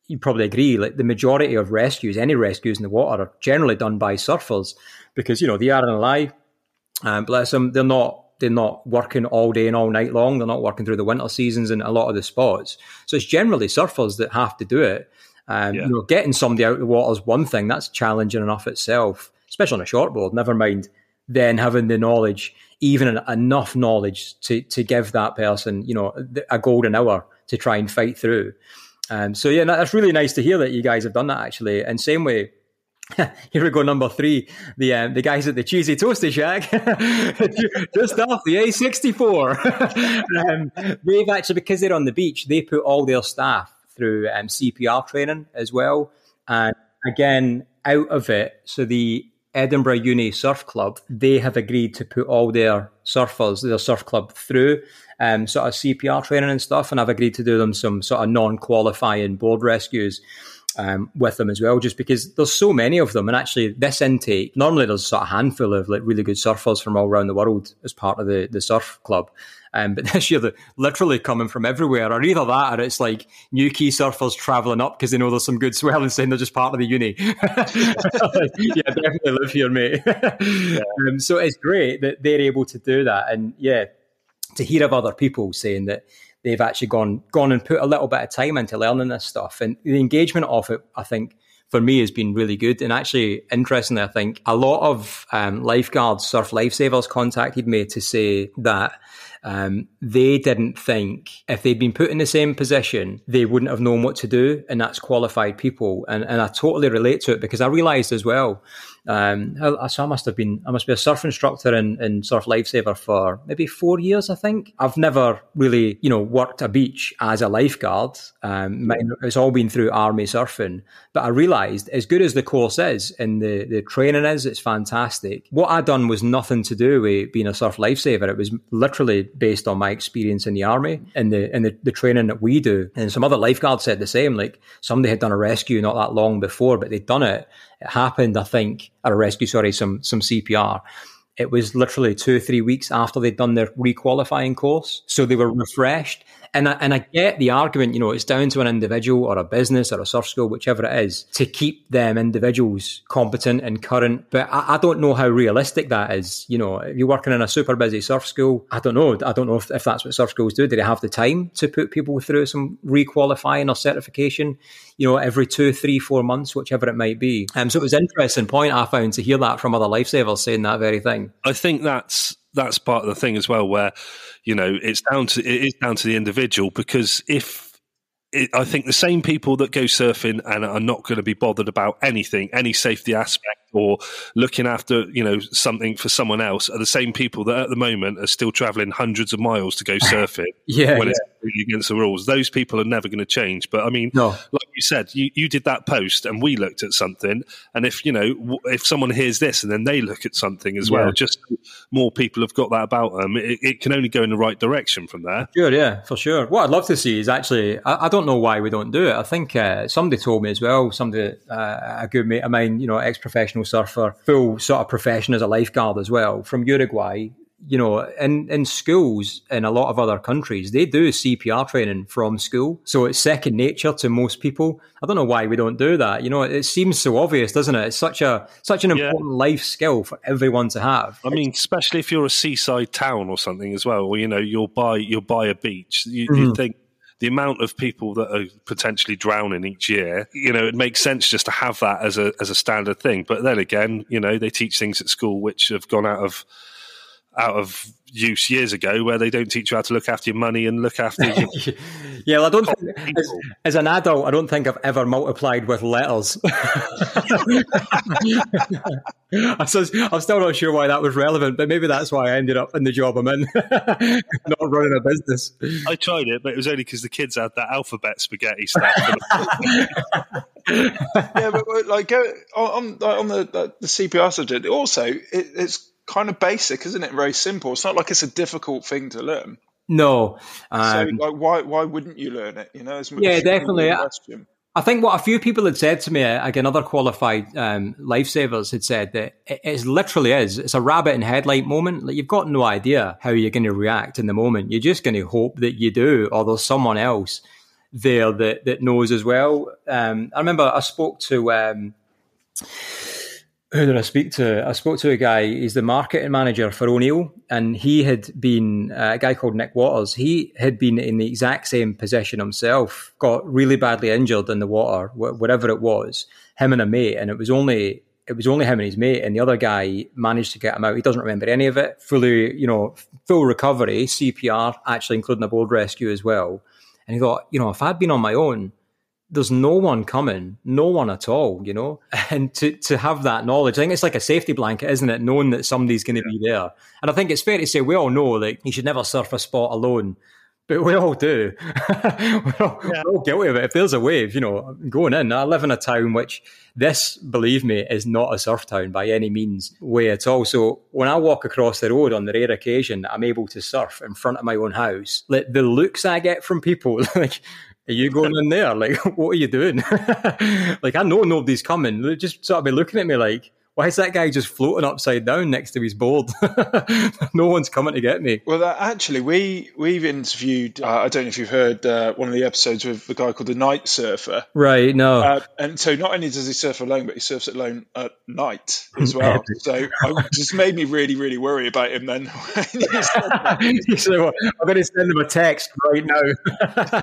you probably agree, like the majority of rescues, any rescues in the water are generally done by surfers because, you know, they are in a lie. Um, bless them, they're not they're not working all day and all night long. They're not working through the winter seasons in a lot of the spots. So it's generally surfers that have to do it. Um, yeah. You know, getting somebody out of the water is one thing that's challenging enough itself, especially on a shortboard. Never mind then having the knowledge, even enough knowledge to to give that person, you know, a golden hour to try and fight through. Um, so yeah, that's really nice to hear that you guys have done that actually. And same way, Here we go, number three. The um, the guys at the Cheesy Toasty Shack, just off the A64. um, they've actually, because they're on the beach, they put all their staff through um, CPR training as well. And again, out of it, so the Edinburgh Uni Surf Club, they have agreed to put all their surfers, their surf club through um, sort of CPR training and stuff. And I've agreed to do them some sort of non qualifying board rescues. Um, with them as well, just because there's so many of them. And actually, this intake normally there's sort of handful of like really good surfers from all around the world as part of the the surf club. Um, but this year, they're literally coming from everywhere, or either that, or it's like new key surfers traveling up because they know there's some good swell and saying they're just part of the uni. yeah, definitely live here, mate. Yeah. Um, so it's great that they're able to do that, and yeah, to hear of other people saying that they've actually gone gone and put a little bit of time into learning this stuff, and the engagement of it, I think for me has been really good. And actually, interestingly, I think a lot of um, lifeguards, surf lifesavers contacted me to say that um, they didn't think if they'd been put in the same position, they wouldn't have known what to do. And that's qualified people. And, and I totally relate to it because I realized as well um, I, so I must have been, I must be a surf instructor and, in Surf Lifesaver for maybe four years, I think. I've never really, you know, worked a beach as a lifeguard. Um, it's all been through army surfing. But I realized as good as the course is and the, the training is, it's fantastic. What I'd done was nothing to do with being a surf lifesaver. It was literally based on my experience in the army and the, and the, the training that we do. And some other lifeguards said the same, like somebody had done a rescue not that long before, but they'd done it it happened, I think, at a rescue, sorry, some some CPR. It was literally two or three weeks after they'd done their requalifying course. So they were refreshed and I, and I get the argument, you know, it's down to an individual or a business or a surf school, whichever it is, to keep them individuals competent and current. But I, I, don't know how realistic that is. You know, if you're working in a super busy surf school, I don't know. I don't know if, if that's what surf schools do. Do they have the time to put people through some requalifying or certification? You know, every two, three, four months, whichever it might be. Um, so it was an interesting point I found to hear that from other lifesavers saying that very thing. I think that's that's part of the thing as well, where you know it's down to it is down to the individual because if it, I think the same people that go surfing and are not going to be bothered about anything, any safety aspect or looking after you know something for someone else are the same people that at the moment are still traveling hundreds of miles to go surfing yeah, when yeah. it's against the rules. Those people are never going to change. But I mean, no. like you said, you, you did that post and we looked at something, and if you know if someone hears this and then they look at something as yeah. well, just more people have got that about them. It, it, can only go in the right direction from there. Sure, yeah, for sure. What I'd love to see is actually, I, I don't know why we don't do it. I think uh, somebody told me as well, somebody, uh, a good mate of mine, you know, ex professional surfer, full sort of profession as a lifeguard as well, from Uruguay. You know, in, in schools in a lot of other countries, they do CPR training from school. So it's second nature to most people. I don't know why we don't do that. You know, it seems so obvious, doesn't it? It's such a such an important yeah. life skill for everyone to have. I mean, especially if you're a seaside town or something as well, or you know, you're by you're by a beach. You, mm-hmm. you think the amount of people that are potentially drowning each year, you know, it makes sense just to have that as a as a standard thing. But then again, you know, they teach things at school which have gone out of out of use years ago where they don't teach you how to look after your money and look after your yeah well, i don't think, as, as, an adult i don't think i've ever multiplied with letters. I'm still not sure why that was relevant but maybe that's why i ended up in the job i'm in not running a business. I tried it but it was only because the kids had that alphabet spaghetti stuff. Yeah but like on, on the, the cpr subject also it, it's kind of basic, isn't it? Very simple. It's not like it's a difficult thing to learn. No. Um, so, like, why why wouldn't you learn it? You know, yeah, definitely. I think what a few people had said to me, again, other qualified um, lifesavers had said that it, it, literally is. It's a rabbit in headlight moment. Like you've got no idea how you're going to react in the moment. You're just going to hope that you do, or there's someone else there that that knows as well. Um, I remember I spoke to. Um, who did I speak to? I spoke to a guy. He's the marketing manager for O'Neill, and he had been uh, a guy called Nick Waters. He had been in the exact same position himself. Got really badly injured in the water, whatever it was. Him and a mate, and it was only it was only him and his mate, and the other guy managed to get him out. He doesn't remember any of it. Fully, you know, full recovery, CPR, actually including a board rescue as well. And he thought, you know, if I'd been on my own, there's no one coming, no one at all, you know? And to, to have that knowledge, I think it's like a safety blanket, isn't it? Knowing that somebody's going to be there. And I think it's fair to say we all know that you should never surf a spot alone. but we all do. we're, all, yeah. we're, all, guilty of it. If there's a wave, you know, going in. I live in a town which this, believe me, is not a surf town by any means way at all. So when I walk across the road on the rare occasion I'm able to surf in front of my own house, like the looks I get from people, like, are you going in there? Like, what are you doing? like, I know nobody's coming. They just sort of be looking at me like, why is that guy just floating upside down next to his board? no one's coming to get me. Well, actually, we we've interviewed. Uh, I don't know if you've heard uh, one of the episodes with the guy called the Night Surfer. Right. No. Uh, and so not only does he surf alone, but he surfs alone at night as well. so it just made me really, really worry about him. Then so I'm going to send him a text right now.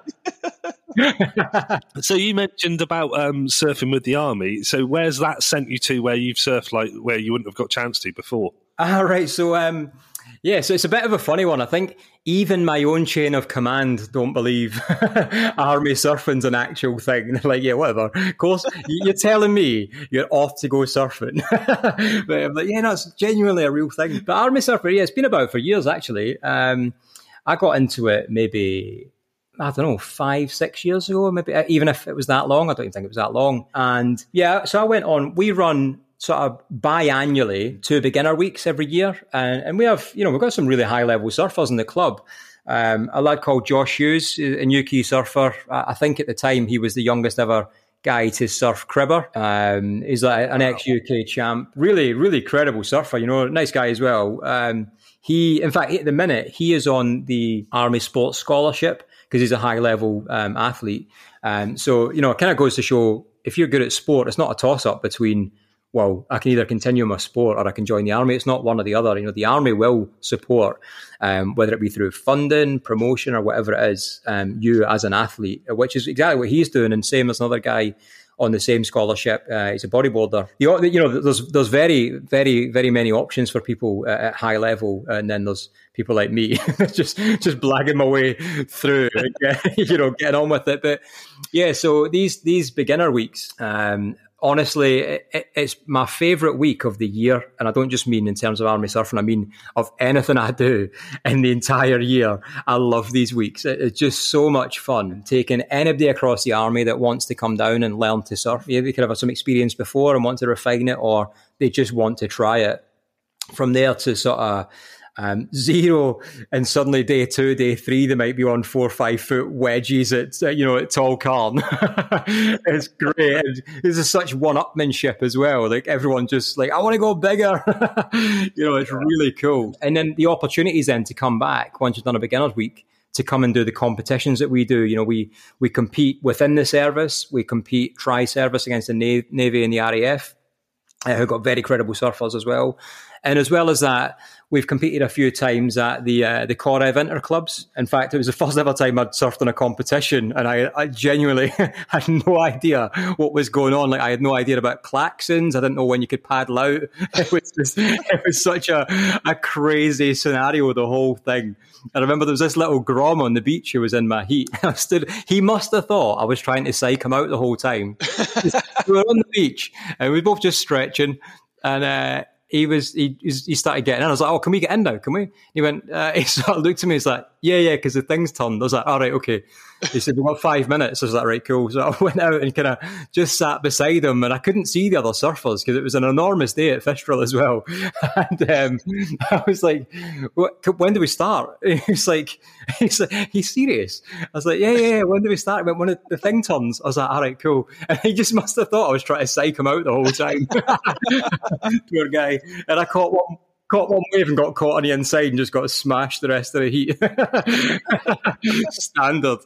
so you mentioned about um, surfing with the army. So where's that sent you to? Where you've surfed like where you wouldn't have got chance to before? Ah, right. So um, yeah, so it's a bit of a funny one. I think even my own chain of command don't believe army surfing's an actual thing. Like, yeah, whatever. Of course, you're telling me you're off to go surfing. but I'm like, yeah, no, it's genuinely a real thing. But army surfing, yeah, it's been about for years actually. Um, I got into it maybe I don't know, five, six years ago, maybe uh, even if it was that long, I don't even think it was that long. And yeah, so I went on, we run sort of biannually two beginner weeks every year. And, and we have, you know, we've got some really high level surfers in the club. Um, a lad called Josh Hughes, a Newquay surfer. I think at the time he was the youngest ever guy to surf cribber. Um, he's like an ex UK champ, really, really credible surfer. You know, nice guy as well. Um, he, in fact, at the minute, he is on the Army Sports Scholarship because he's a high level um, athlete. Um, so, you know, it kind of goes to show if you're good at sport, it's not a toss up between, well, I can either continue my sport or I can join the army. It's not one or the other. You know, the army will support, um, whether it be through funding, promotion, or whatever it is, um, you as an athlete, which is exactly what he's doing. And same as another guy on the same scholarship. Uh, he's a bodybuilder. You, you know, there's there's very very very many options for people at high level, and then there's people like me just just blagging my way through, you know, getting on with it. But yeah, so these these beginner weeks. Um, honestly, it, it's my favorite week of the year. And I don't just mean in terms of army surfing, I mean of anything I do in the entire year. I love these weeks. It, it's just so much fun taking anybody across the army that wants to come down and learn to surf. Yeah, they could have some experience before and want to refine it, or they just want to try it. From there to sort of um, zero, and suddenly day two, day three, they might be on four or five foot wedges at you know at Tolcarne. it's great. This is such one-upmanship as well. Like everyone just like I want to go bigger. you know, it's really cool. And then the opportunities then to come back once you've done a beginner's week to come and do the competitions that we do. You know, we we compete within the service. We compete tri-service against the Navy and the RAF, uh, who got very credible surfers as well. And as well as that, we've competed a few times at the uh, the Inter clubs. In fact, it was the first ever time I'd surfed in a competition, and I, I genuinely had no idea what was going on. Like I had no idea about claxons. I didn't know when you could paddle out. It was just it was such a a crazy scenario. The whole thing. I remember there was this little grom on the beach who was in my heat. I stood. He must have thought I was trying to psych him out the whole time. we were on the beach and we were both just stretching, and. Uh, he was he he started getting in. I was like, "Oh, can we get in now? Can we?" He went. Uh, he sort of looked at me. He's like, "Yeah, yeah," because the thing's turned. I was like, "All right, okay." He said, "We've got five minutes." I was like, "Right, cool." So I went out and kind of just sat beside him, and I couldn't see the other surfers because it was an enormous day at Fistral as well. and um, I was like, "When do we start?" He's like, "He's like, he's serious." I was like, "Yeah, yeah, yeah. When do we start?" He went, "When the thing turns." I was like, "All right, cool." And he just must have thought I was trying to psych him out the whole time. Poor guy and I caught one caught one wave and got caught on the inside and just got smashed the rest of the heat. Standard.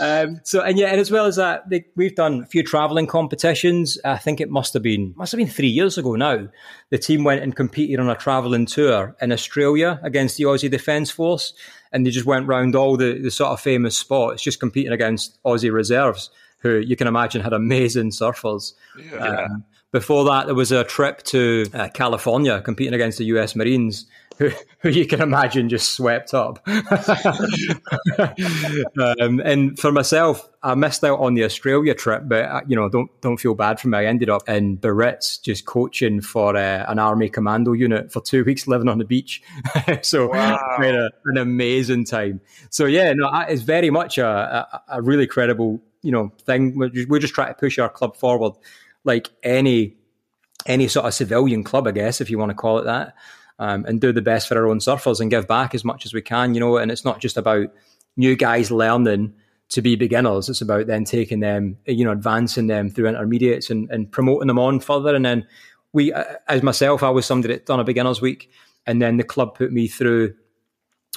Um, so and yeah, and as well as that, they, we've done a few travelling competitions. I think it must have been must have been three years ago now. The team went and competed on a travelling tour in Australia against the Aussie Defence Force, and they just went round all the, the sort of famous spots, just competing against Aussie reserves, who you can imagine had amazing surfers. Yeah. Um, before that, there was a trip to uh, California competing against the US Marines who, who you can imagine just swept up. um, and for myself, I missed out on the Australia trip, but uh, you know, don't don't feel bad for me. I ended up in Biarritz just coaching for uh, an army commando unit for two weeks, living on the beach. so wow. had a, an amazing time. So yeah, no, it's very much a, a, a really credible you know thing. We're just, we're just trying to push our club forward, like any any sort of civilian club, I guess, if you want to call it that um, and do the best for our own surfers and give back as much as we can, you know. And it's not just about new guys learning to be beginners. It's about then taking them, you know, advancing them through intermediates and, and promoting them on further. And then we, as myself, I was somebody that done a beginners week, and then the club put me through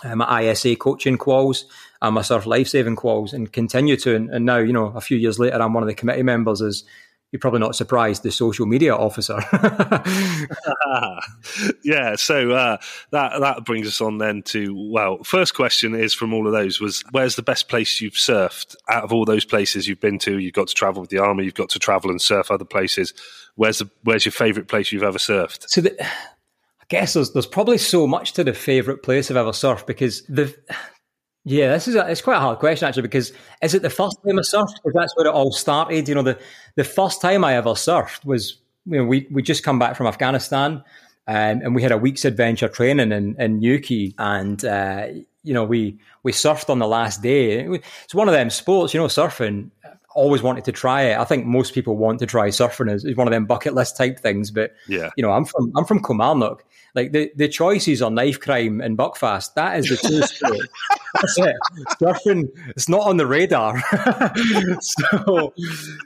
uh, my ISA coaching quals and my surf lifesaving quals, and continue to. And, and now, you know, a few years later, I'm one of the committee members as you're probably not surprised the social media officer. yeah, so uh, that that brings us on then to well, first question is from all of those was where's the best place you've surfed out of all those places you've been to? You've got to travel with the army, you've got to travel and surf other places. Where's the where's your favourite place you've ever surfed? So the, I guess there's there's probably so much to the favourite place I've ever surfed because the yeah, this is a, it's quite a hard question actually because is it the first time I surfed? Because that's where it all started. You know, the the first time I ever surfed was you know we we just come back from Afghanistan. Um, and we had a week's adventure training in, in Newquay, and uh, you know we we surfed on the last day. It's one of them sports, you know, surfing. Always wanted to try it. I think most people want to try surfing. is one of them bucket list type things. But yeah, you know, I'm from I'm from Kilmarnock, like the, the choices on knife crime and buckfast, that is the two. That's it. Surfing, it's not on the radar. so,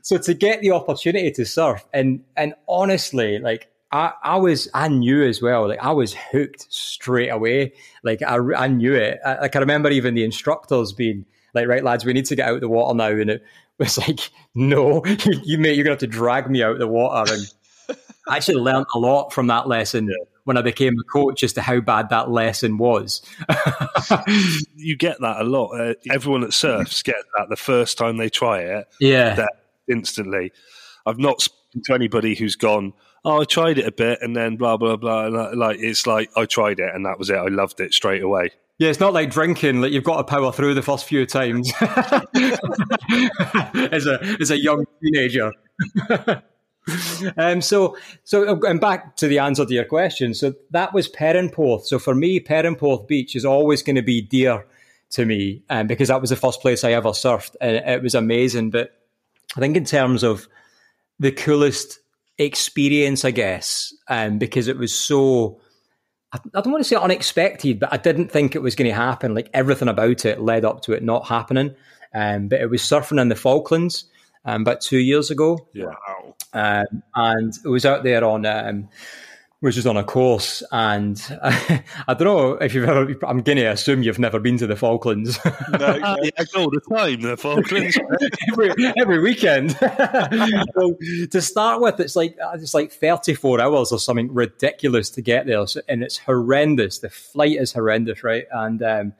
so to get the opportunity to surf, and and honestly, like I, I was, I knew as well. Like I was hooked straight away. Like I, I knew it. I, like I remember even the instructors being like, "Right, lads, we need to get out the water now," and it was like, "No, you, you mate, you're gonna have to drag me out the water." And I actually learned a lot from that lesson. Yeah when I became a coach as to how bad that lesson was. you get that a lot. Uh, everyone that surfs gets that the first time they try it. Yeah. instantly. I've not spoken to anybody who's gone, oh, I tried it a bit and then blah, blah, blah. Like, it's like, I tried it and that was it. I loved it straight away. Yeah, it's not like drinking. Like you've got to power through the first few times as a as a young teenager um, so, so and back to the answer to your question. So that was Perranporth. So for me, Perranporth Beach is always going to be dear to me, um, because that was the first place I ever surfed, and it was amazing. But I think in terms of the coolest experience, I guess, um, because it was so. I don't want to say unexpected, but I didn't think it was going to happen. Like everything about it led up to it not happening. Um, but it was surfing in the Falklands um, about two years ago. Yeah. Um, and it was out there on, um, which was on a course. And I, I, don't know if you've ever, I'm going to assume you've never been to the Falklands. no, yeah, all the time, the Falklands. every, every weekend. so to start with, it's like, it's like 34 hours or something ridiculous to get there. So, and it's horrendous. The flight is horrendous, right? And um,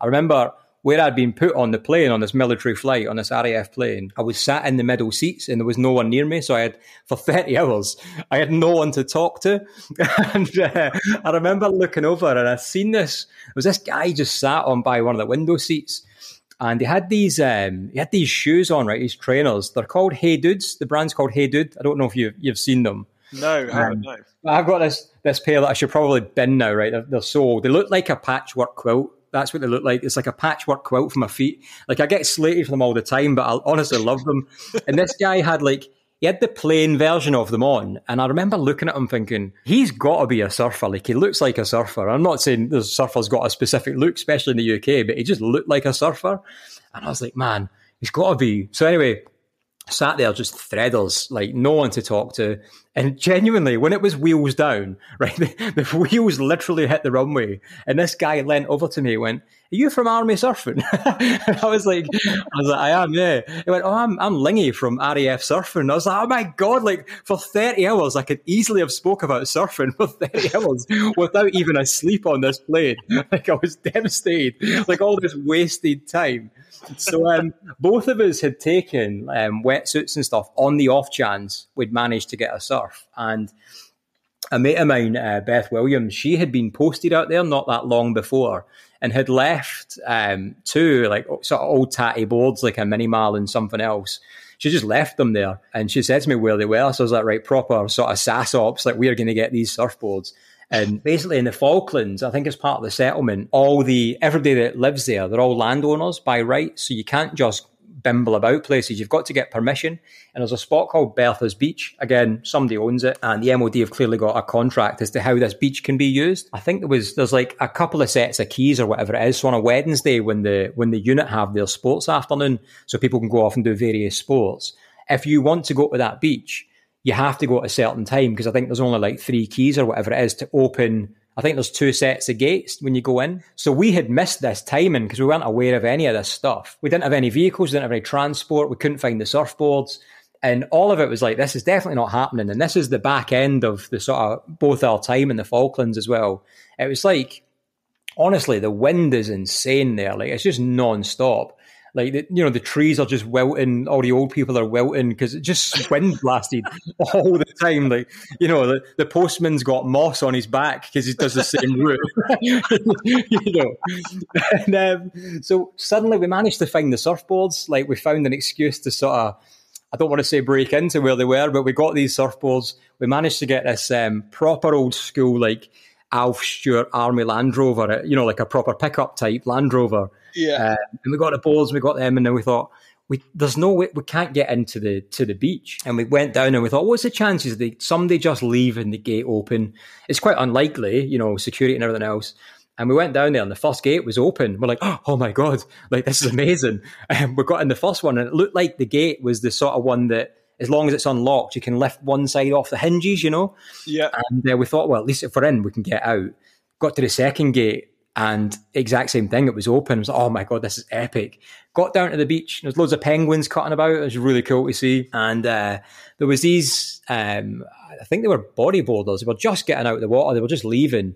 I remember where I'd been put on the plane on this military flight on this RAF plane, I was sat in the middle seats and there was no one near me. So I had, for 30 hours, I had no one to talk to. and uh, I remember looking over and I seen this. There was this guy just sat on by one of the window seats and he had these um, he had these shoes on, right? These trainers. They're called Hey Dudes. The brand's called Hey Dude. I don't know if you've you've seen them. No, um, no. I've got this this pair that I should probably bin now, right? They're, they're so old. They look like a patchwork quilt. That's what they look like. It's like a patchwork quilt for my feet. Like I get slated for them all the time, but I honestly love them. and this guy had like he had the plain version of them on, and I remember looking at him thinking, he's got to be a surfer. Like he looks like a surfer. I'm not saying the surfer's got a specific look, especially in the UK, but he just looked like a surfer. And I was like, man, he's got to be. So anyway, sat there just threaders, like no one to talk to. And genuinely, when it was wheels down, right, the, the, wheels literally hit the runway. And this guy leant over to me and went, Are you from Army Surfing? I was like, I was like, I am, yeah. He went, Oh, I'm I'm Lingy from RAF Surfing. I was like, Oh my God, like for 30 hours, I could easily have spoke about surfing for 30 hours without even a sleep on this plane. like I was devastated. Like all this wasted time so um, both of us had taken um, wetsuits and stuff on the off chance we'd managed to get a surf. And a mate of mine, uh, Beth Williams, she had been posted out there not that long before and had left um, two like sort of old tatty boards, like a minimal and something else. She just left them there and she said to me where they were. So I was like, right, proper sort of SAS ops, like we're going to get these surfboards. And basically in the Falklands, I think it's part of the settlement, all the everybody that lives there, they're all landowners by right. So you can't just bimble about places. You've got to get permission. And there's a spot called Bertha's Beach. Again, somebody owns it, and the MOD have clearly got a contract as to how this beach can be used. I think there was there's like a couple of sets of keys or whatever it is. So on a Wednesday when the when the unit have their sports afternoon, so people can go off and do various sports. If you want to go to that beach, you have to go at a certain time because I think there's only like three keys or whatever it is to open I think there's two sets of gates when you go in. So we had missed this timing because we weren't aware of any of this stuff. We didn't have any vehicles, we didn't have any transport, we couldn't find the surfboards. And all of it was like, this is definitely not happening. And this is the back end of the sort of both our time in the Falklands as well. It was like, honestly, the wind is insane there. Like, it's just non stop. Like the, you know, the trees are just wilting. All the old people are wilting because it just wind blasted all the time. Like you know, the, the postman's got moss on his back because he does the same route. you know, and, um, so suddenly we managed to find the surfboards. Like we found an excuse to sort of. I don't want to say break into where they were, but we got these surfboards. We managed to get this um, proper old school, like Alf Stewart Army Land Rover, you know, like a proper pickup type Land Rover yeah. Uh, and we got the boards, we got them, and then we thought, we, there's no way we can't get into the to the beach. And we went down and we thought, what's the chances that somebody just leaving the gate open? It's quite unlikely, you know, security and everything else. And we went down there, and the first gate was open. We're like, oh my god, like this is amazing. And we got in the first one, and it looked like the gate was the sort of one that, as long as it's unlocked, you can lift one side off the hinges, you know. Yeah. And uh, we thought, well, at least if we're in, we can get out. Got to the second gate, and exact same thing. It was open. I was like, oh my god, this is epic. Got down to the beach. There's loads of penguins cutting about. It was really cool to see. And uh, there was these. Um, I think they were bodyboarders. They were just getting out of the water. They were just leaving.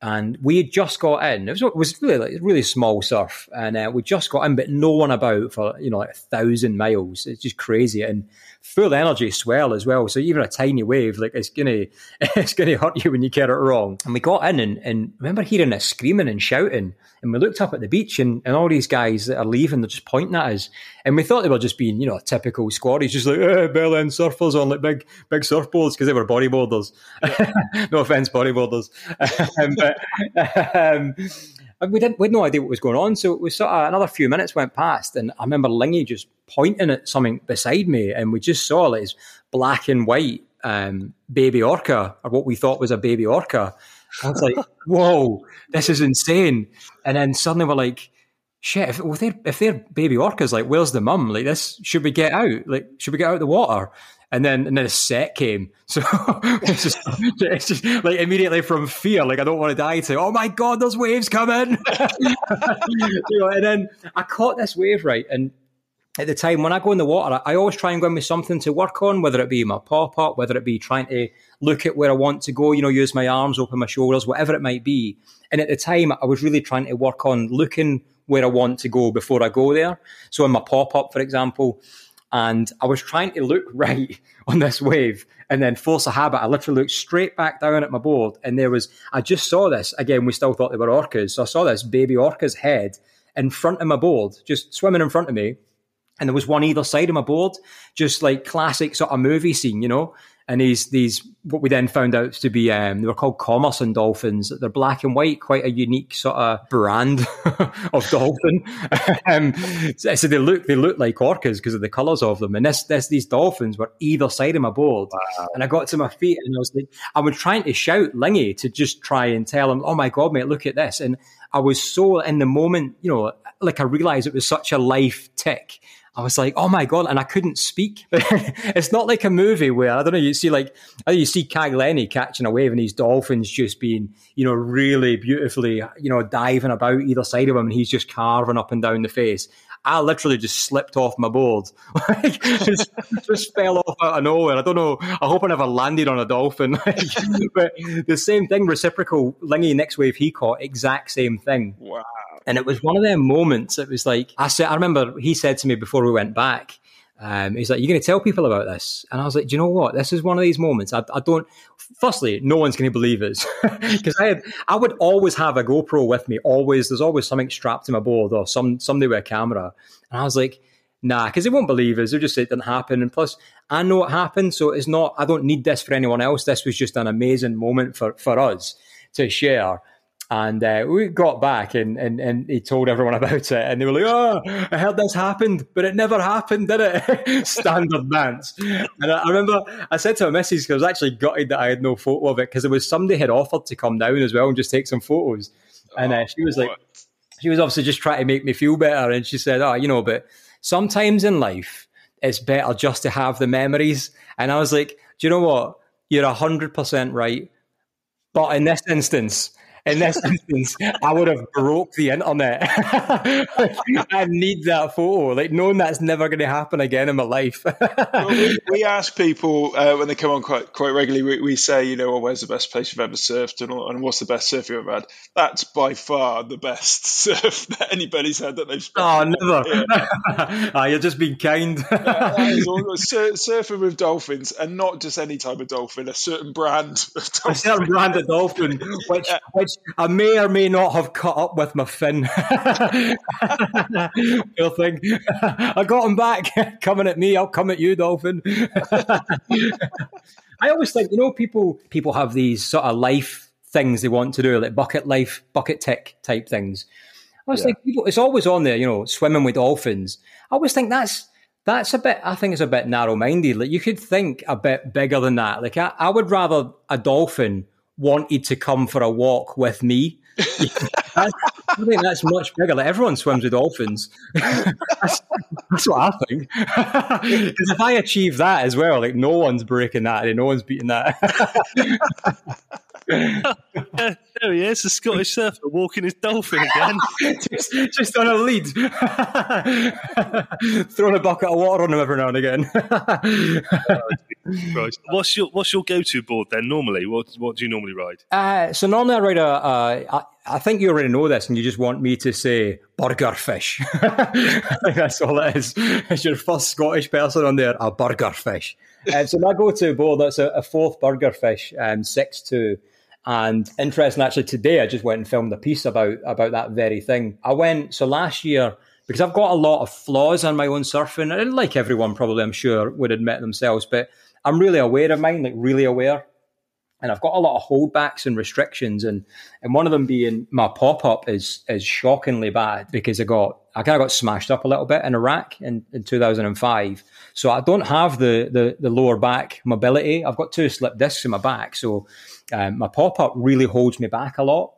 And we had just got in. It was, it was really like really small surf, and uh, we just got in, but no one about for you know like a thousand miles. It's just crazy and full energy swell as well. So even a tiny wave, like it's gonna it's gonna hurt you when you get it wrong. And we got in and, and remember hearing it screaming and shouting. And we looked up at the beach and, and all these guys that are leaving, they're just pointing at us. And we thought they were just being, you know, typical squaddies, just like, eh, Bell End surfers on like big big surfboards because they were bodyboarders. no offense, bodyboarders. um, but, um, we didn't we had no idea what was going on. So it was sort of another few minutes went past, and I remember Lingy just pointing at something beside me, and we just saw like this black and white um, baby orca, or what we thought was a baby orca. I was like, "Whoa, this is insane!" And then suddenly we're like, "Shit! If, if they're if they're baby orcas, like, where's the mum? Like, this should we get out? Like, should we get out of the water?" And then and then a set came. So it's just it's just like immediately from fear, like I don't want to die to oh my god, those waves coming. you know, and then I caught this wave right and at the time when I go in the water, I always try and go in with something to work on, whether it be my pop up, whether it be trying to look at where I want to go, you know, use my arms, open my shoulders, whatever it might be. And at the time, I was really trying to work on looking where I want to go before I go there. So in my pop up, for example, and I was trying to look right on this wave and then force a habit. I literally looked straight back down at my board and there was, I just saw this. Again, we still thought they were orcas. So I saw this baby orca's head in front of my board, just swimming in front of me. And there was one either side of my board, just like classic sort of movie scene, you know? And these these what we then found out to be um, they were called Commerson dolphins. They're black and white, quite a unique sort of brand of dolphin. um, so, so, they look they look like orcas because of the colours of them. And this this these dolphins were either side of my board, wow. and I got to my feet and I was like, I was trying to shout Lingy to just try and tell him, "Oh my god, mate, look at this!" And I was so in the moment, you know, like I realised it was such a life tick I was like, oh my god, and I couldn't speak. it's not like a movie where I don't know. You see like you see Kai Lenny catching a wave, and these dolphins just being you know really beautifully you know diving about either side of him, and he's just carving up and down the face. I literally just slipped off my board, like, just, just, fell off out of nowhere. I don't know. I hope I never landed on a dolphin. but the same thing, reciprocal. Lingy next wave he caught, exact same thing. Wow. And it was one of them moments. It was like I said. I remember he said to me before we went back. Um, he's like, "You're going to tell people about this?" And I was like, "Do you know what? This is one of these moments. I, I don't. Firstly, no one's going to believe us because I had, I would always have a GoPro with me. Always, there's always something strapped to my board or some somebody with a camera. And I was like, "Nah," because they won't believe us. They'll just say it didn't happen. And plus, I know what happened, so it's not. I don't need this for anyone else. This was just an amazing moment for for us to share. And uh, we got back and, and, and he told everyone about it. And they were like, oh, I heard this happened, but it never happened, did it? Standard dance. And I, I, remember I said to my missus, because I was actually gutted that I had no photo of it, because there was somebody had offered to come down as well and just take some photos. And uh, she was like, she was obviously just trying to make me feel better. And she said, oh, you know, but sometimes in life, it's better just to have the memories. And I was like, do you know what? You're 100% right. But in this instance, in this instance, I would have broke the internet. I need that photo, like knowing that's never going to happen again in my life. well, we, we, ask people uh, when they come on quite quite regularly. We, we, say, you know, well, where's the best place you've ever surfed, and, and, what's the best surf you've ever had? That's by far the best surf that anybody's had that they've. Spent oh, never! oh, you're just being kind. yeah, sur- surfing with dolphins, and not just any type of dolphin, a certain brand of dolphin. A certain brand of dolphin, which yeah. which I may or may not have cut up with my fin. Poor thing. I got him back. Coming at me, I'll come at you, dolphin. I always think, you know, people people have these sort of life things they want to do, like bucket life, bucket tick type things. I always yeah. think people, it's always on there, you know, swimming with dolphins. I always think that's that's a bit. I think it's a bit narrow minded. Like you could think a bit bigger than that. Like I, I would rather a dolphin wanted to come for a walk with me. I think that's much bigger. Like everyone swims with dolphins. that's, that's, what I think. Because if I achieve that as well, like no one's breaking that, and no one's beating that. There he is, the Scottish surfer walking his dolphin again. just, just on a lead. Throwing a bucket of water on him every now and again. oh, what's your what's your go to board then normally? What what do you normally ride? Uh, so normally I ride a. Uh, I, I think you already know this, and you just want me to say burger fish. I think that's all it is. It's your first Scottish person on there, a burger fish. Uh, so my go-to board that's a, a fourth burger fish, um, six two. And interesting, actually, today I just went and filmed a piece about about that very thing. I went so last year because I've got a lot of flaws on my own surfing, and like everyone probably I'm sure would admit themselves, but I'm really aware of mine, like really aware. And I've got a lot of holdbacks and restrictions, and and one of them being my pop up is is shockingly bad because I got I kind of got smashed up a little bit in Iraq in, in 2005. So I don't have the, the the lower back mobility. I've got two slip discs in my back, so um, my pop up really holds me back a lot.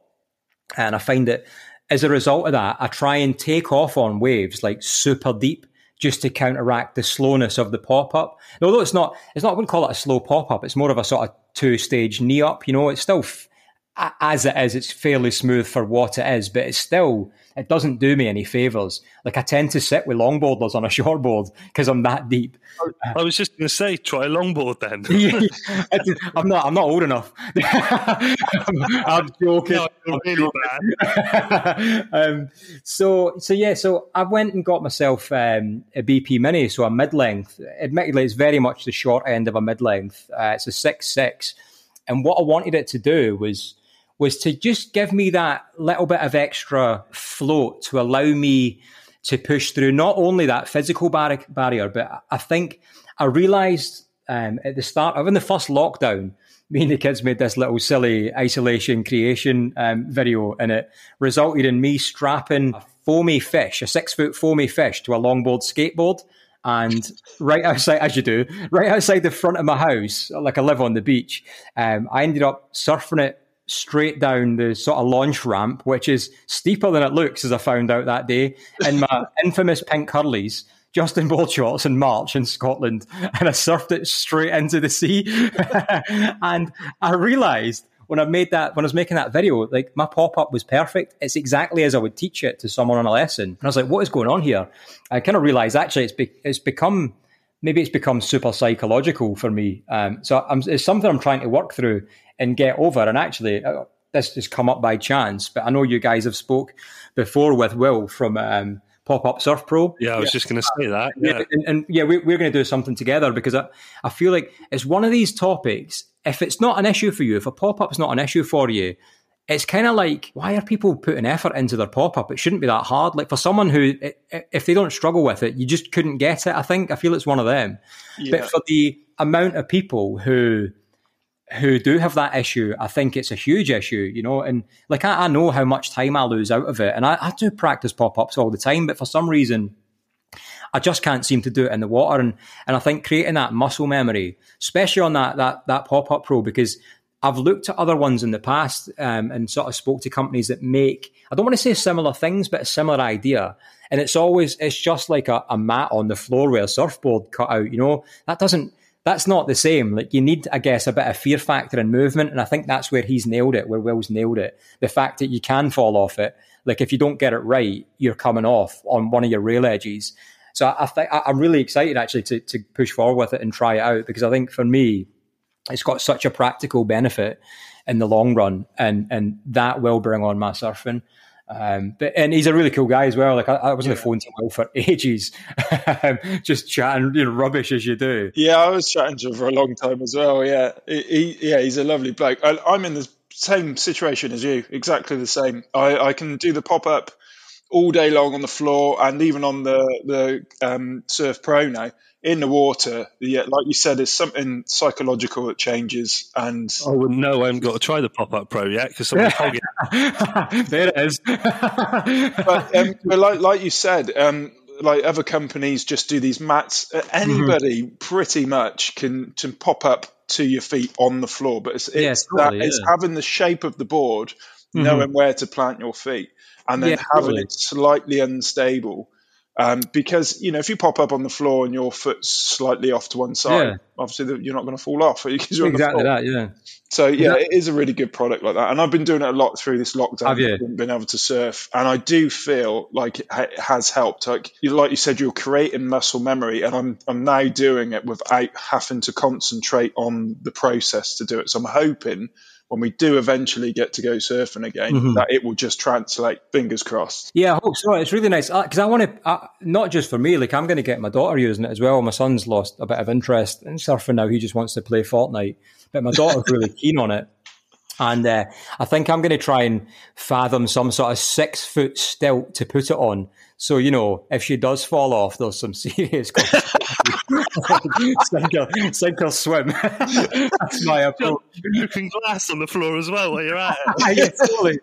And I find that as a result of that, I try and take off on waves like super deep just to counteract the slowness of the pop up. Although it's not, it's not, I wouldn't call it a slow pop up. It's more of a sort of two stage knee up. You know, it's still f- as it is, it's fairly smooth for what it is, but it's still it doesn't do me any favors. Like I tend to sit with longboarders on a shortboard because I'm that deep. I was just going to say, try a longboard then. I'm not. I'm not old enough. I'm, I'm, joking. No, I'm really bad. um, so, so yeah. So I went and got myself um, a BP Mini, so a mid length. Admittedly, it's very much the short end of a mid length. Uh, it's a six six, and what I wanted it to do was was to just give me that little bit of extra float to allow me to push through not only that physical bar- barrier, but I think I realized um, at the start of in the first lockdown, me and the kids made this little silly isolation creation um, video, and it resulted in me strapping a foamy fish, a six foot foamy fish, to a longboard skateboard. And right outside, as you do, right outside the front of my house, like I live on the beach, um, I ended up surfing it straight down the sort of launch ramp, which is steeper than it looks, as I found out that day, in my infamous pink curlies, just in board shorts in March in Scotland, and I surfed it straight into the sea. and I realised when I made that, when I was making that video, like my pop up was perfect. It's exactly as I would teach it to someone on a lesson. And I was like, what is going on here? I kind of realised actually it's be- it's become maybe it's become super psychological for me. Um, so I'm, it's something I'm trying to work through and get over. And actually, uh, this has come up by chance, but I know you guys have spoke before with Will from um, Pop Up Surf Pro. Yeah, I was yeah. just going to say that. Yeah, and, and yeah, we, we're going to do something together because I, I feel like it's one of these topics. If it's not an issue for you, if a pop up is not an issue for you, it's kind of like why are people putting effort into their pop up? It shouldn't be that hard. Like for someone who, if they don't struggle with it, you just couldn't get it. I think I feel it's one of them. Yeah. But for the amount of people who who do have that issue, I think it's a huge issue, you know. And like I, I know how much time I lose out of it, and I, I do practice pop ups all the time, but for some reason, I just can't seem to do it in the water. And and I think creating that muscle memory, especially on that that that pop up pro, because I've looked at other ones in the past um, and sort of spoke to companies that make, I don't want to say similar things, but a similar idea. And it's always, it's just like a, a mat on the floor with a surfboard cut out, you know, that doesn't, that's not the same. Like you need, I guess, a bit of fear factor in movement. And I think that's where he's nailed it, where Will's nailed it. The fact that you can fall off it. Like if you don't get it right, you're coming off on one of your rail edges. So I, I think I'm really excited actually to, to push forward with it and try it out because I think for me, it's got such a practical benefit in the long run, and and that will bring on my surfing. Um, but and he's a really cool guy as well. Like I, I was on the phone to Will for ages, um, just chatting, you know, rubbish as you do. Yeah, I was chatting to him for a long time as well. Yeah, he, he yeah, he's a lovely bloke. I, I'm in the same situation as you, exactly the same. I, I can do the pop up all day long on the floor and even on the the um, Surf Pro now in the water, yeah, like you said, there's something psychological that changes. And I wouldn't know. I haven't got to try the pop up pro yet because somebody's hogging. there it is. but, um, but like, like you said, um, like other companies just do these mats. Uh, anybody mm-hmm. pretty much can can pop up to your feet on the floor, but it's, it's, yeah, totally, that, yeah. it's having the shape of the board, mm-hmm. knowing where to plant your feet, and then yeah, having totally. it slightly unstable um, because you know if you pop up on the floor and your foot's slightly off to one side, yeah. obviously you're not going to fall off because you're exactly that. Yeah. So yeah, it is a really good product like that, and I've been doing it a lot through this lockdown. Have you? Been able to surf, and I do feel like it has helped. Like you, like you said, you're creating muscle memory, and I'm I'm now doing it without having to concentrate on the process to do it. So I'm hoping when we do eventually get to go surfing again, mm-hmm. that it will just translate. Fingers crossed. Yeah, I hope so. It's really nice because uh, I want to, uh, not just for me, like I'm going to get my daughter using it as well. My son's lost a bit of interest in surfing now. He just wants to play Fortnite, but my daughter's really keen on it. And uh, I think I'm going to try and fathom some sort of six foot stilt to put it on. So, you know, if she does fall off, there's some serious sink, or, sink or swim. That's my approach. You can glass on the floor as well while you're at it. yeah, totally.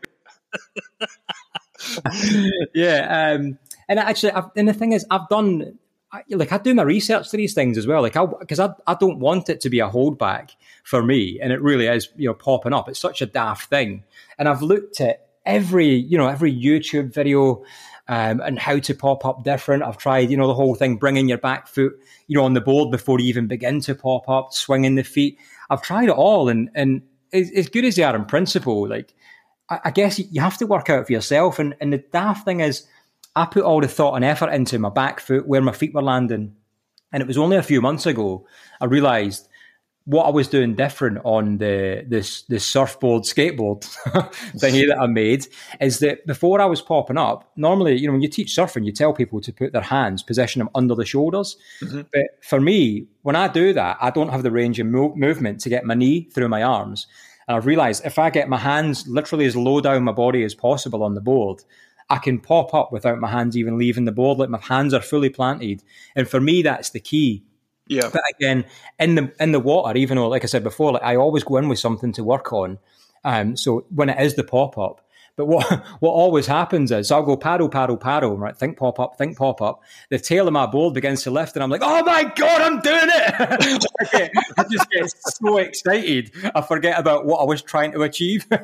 yeah. Um, and actually, I've, and the thing is, I've done I, like I do my research to these things as well. Like I, because I, I don't want it to be a holdback for me, and it really is, you know, popping up. It's such a daft thing, and I've looked at every, you know, every YouTube video um, and how to pop up different. I've tried, you know, the whole thing, bringing your back foot, you know, on the board before you even begin to pop up, swinging the feet. I've tried it all, and and as, good as they are in principle, like I, I guess you have to work out for yourself. And and the daft thing is I put all the thought and effort into my back foot, where my feet were landing. And it was only a few months ago I realised what I was doing different on the this this surfboard skateboard thingy that I made is that before I was popping up, normally you know when you teach surfing, you tell people to put their hands, position them under the shoulders. Mm-hmm. But for me, when I do that, I don't have the range of mo- movement to get my knee through my arms. And I've realised if I get my hands literally as low down my body as possible on the board, I can pop up without my hands even leaving the board. Like my hands are fully planted. And for me, that's the key. Yeah. But again, in the in the water, even though, like I said before, like I always go in with something to work on. Um, so when it is the pop up, but what what always happens is I'll go paddle, paddle, paddle, right? Think pop up, think pop up. The tail of my board begins to lift, and I'm like, oh my god, I'm doing it! I just get so excited, I forget about what I was trying to achieve. I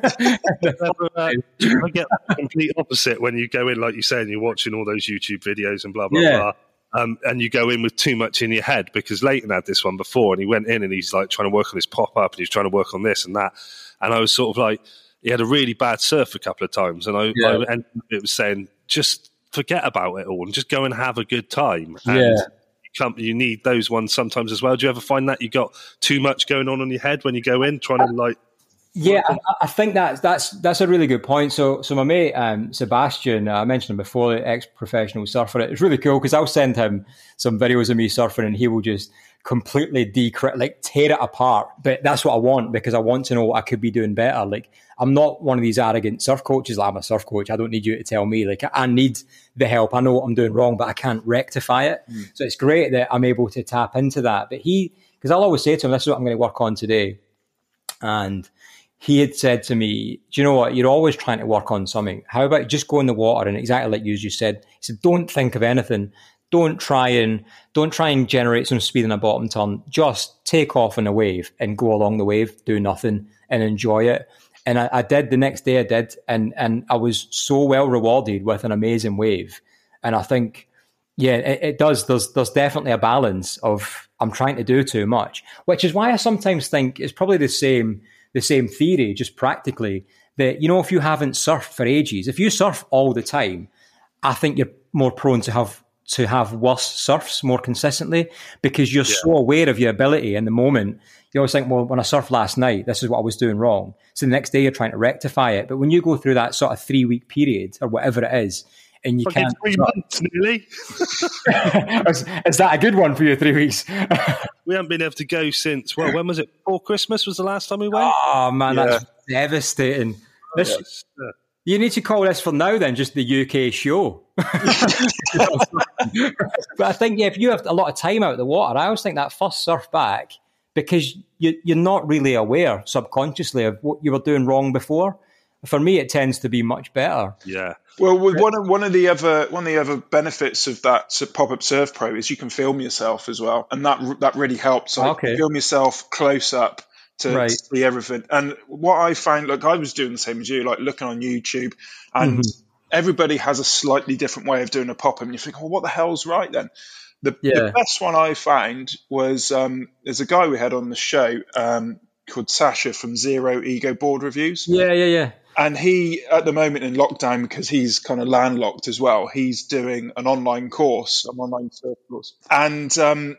get the complete opposite when you go in, like you say, and you're watching all those YouTube videos and blah blah yeah. blah. Um, and you go in with too much in your head because Leighton had this one before and he went in and he's like trying to work on his pop up and he's trying to work on this and that. And I was sort of like, he had a really bad surf a couple of times, and I, yeah. I it was saying just forget about it all and just go and have a good time. And yeah. You, come, you need those ones sometimes as well. Do you ever find that you got too much going on in your head when you go in, trying to like Yeah, I, I, think that's that's that's a really good point. So, so my mate um, Sebastian, uh, I mentioned him before, the ex-professional surfer. It's really cool because I'll send him some videos of me surfing, and he will just completely decrit like tear it apart. But that's what I want because I want to know what I could be doing better. Like I'm not one of these arrogant surf coaches. Like, I'm a surf coach. I don't need you to tell me. Like I need the help. I know what I'm doing wrong, but I can't rectify it. Mm. So it's great that I'm able to tap into that. But he, because I'll always say to him, "This is what I'm going to work on today," and he had said to me, Do you know what? You're always trying to work on something. How about just go in the water and exactly like you, you said, he said, Don't think of anything. Don't try and don't try and generate some speed in a bottom turn. Just take off in a wave and go along the wave, do nothing and enjoy it. And I, I did the next day I did and and I was so well rewarded with an amazing wave. And I think yeah, it, it, does. There's there's definitely a balance of I'm trying to do too much, which is why I sometimes think it's probably the same the same theory, just practically, that, you know, if you haven't surfed for ages, if you surf all the time, I think you're more prone to have to have worse surfs more consistently because you're yeah. so aware of your ability in the moment. You always think, well, when I surfed last night, this is what I was doing wrong. So the next day you're trying to rectify it. But when you go through that sort of three week period or whatever it is, and you can't. Three months nearly. is, is, that a good one for you? Three weeks. we haven't been able to go since. Well, when was it? Before Christmas was the last time we went. Oh man, yeah. that's devastating. This, yes. You need to call this for now, then, just the UK show. but I think yeah, if you have a lot of time out of the water, I always think that first surf back because you, you're not really aware subconsciously of what you were doing wrong before. For me, it tends to be much better. Yeah. Well, with one of one of the other one of the other benefits of that pop up Surf Pro is you can film yourself as well, and that that really helps. Like, okay. Film yourself close up to right. see everything. And what I found, like I was doing the same as you, like looking on YouTube, and mm-hmm. everybody has a slightly different way of doing a pop up, and you think, oh, what the hell's right then? The, yeah. the best one I found was um, there's a guy we had on the show um, called Sasha from Zero Ego Board Reviews. Yeah, yeah, yeah and he at the moment in lockdown because he's kind of landlocked as well he's doing an online course an online course and um,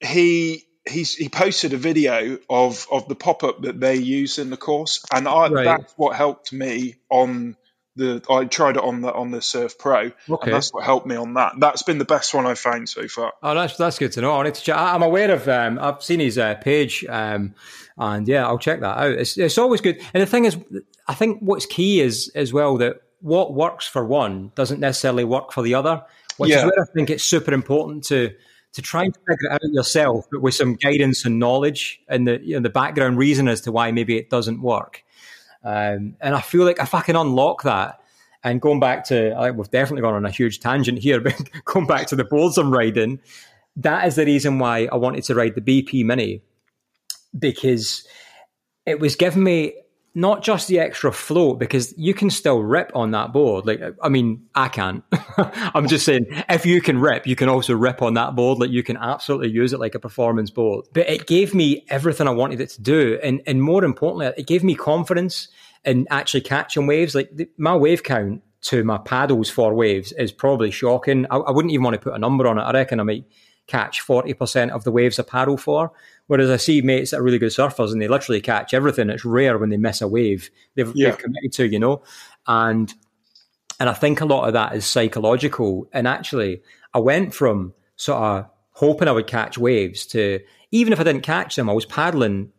he he's he posted a video of of the pop-up that they use in the course and I, right. that's what helped me on the I tried it on the on the Surf Pro, okay. and that's what helped me on that. That's been the best one I've found so far. Oh, that's that's good to know. I need to check. I'm aware of. Um, I've seen his uh, page, um, and yeah, I'll check that out. It's it's always good. And the thing is, I think what's key is as well that what works for one doesn't necessarily work for the other, which yeah. is where I think it's super important to to try and figure it out yourself, but with some guidance and knowledge and the you know, the background reason as to why maybe it doesn't work. Um, and I feel like if I can unlock that, and going back to, I think we've definitely gone on a huge tangent here, but going back to the boards I'm riding, that is the reason why I wanted to ride the BP Mini because it was giving me not just the extra float because you can still rip on that board. Like, I mean, I can't. I'm just saying, if you can rip, you can also rip on that board. Like, you can absolutely use it like a performance board. But it gave me everything I wanted it to do, and and more importantly, it gave me confidence in actually catching waves. Like the, my wave count to my paddles for waves is probably shocking. I, I wouldn't even want to put a number on it. I reckon I might catch 40% of the waves I paddle for. Whereas I see mates that are really good surfers and they literally catch everything. It's rare when they miss a wave they've, yeah. they've committed to, you know? And, and I think a lot of that is psychological. And actually, I went from sort of hoping I would catch waves to even if I didn't catch them, I was paddling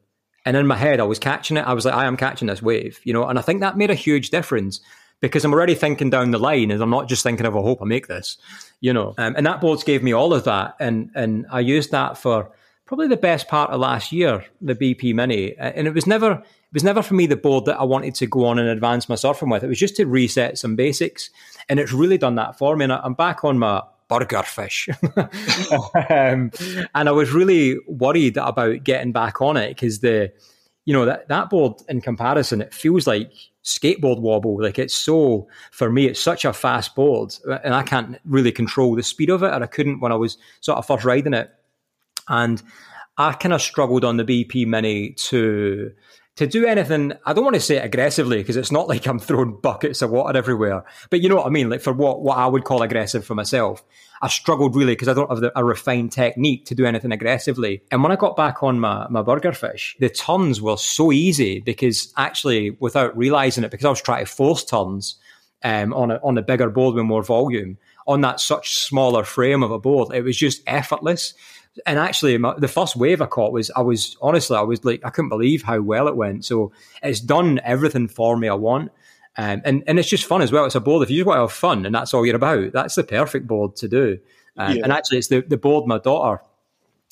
and in my head, I was catching it. I was like, I am catching this wave, you know? And I think that made a huge difference because I'm already thinking down the line and I'm not just thinking of, I hope I make this, you know. Um, and that boards gave me all of that. And, and I used that for probably the best part of last year, the BP Mini. And it was never, it was never for me the board that I wanted to go on and advance my surfing with. It was just to reset some basics. And it's really done that for me. And I'm back on my burger fish. um, and I was really worried about getting back on it because the, you know, that, that board in comparison, it feels like skateboard wobble. Like it's so, for me, it's such a fast board uh, and I can't really control the speed of it. And I couldn't when I was sort of first riding it. And I kind of struggled on the BP Mini to, to do anything, I don't want to say it aggressively because it's not like I'm throwing buckets of water everywhere. But you know what I mean? Like for what, what I would call aggressive for myself, I struggled really because I don't have the, a refined technique to do anything aggressively. And when I got back on my, my burger fish, the turns were so easy because actually, without realizing it, because I was trying to force turns um, on a on a bigger board with more volume on that such smaller frame of a board, it was just effortless and actually my, the first wave I caught was I was honestly I was like I couldn't believe how well it went. So it's done everything for me I want. Um, and and it's just fun as well. It's a board. If you just want to have fun and that's all you're about, that's the perfect board to do. Um, yeah. And actually, it's the, the board my daughter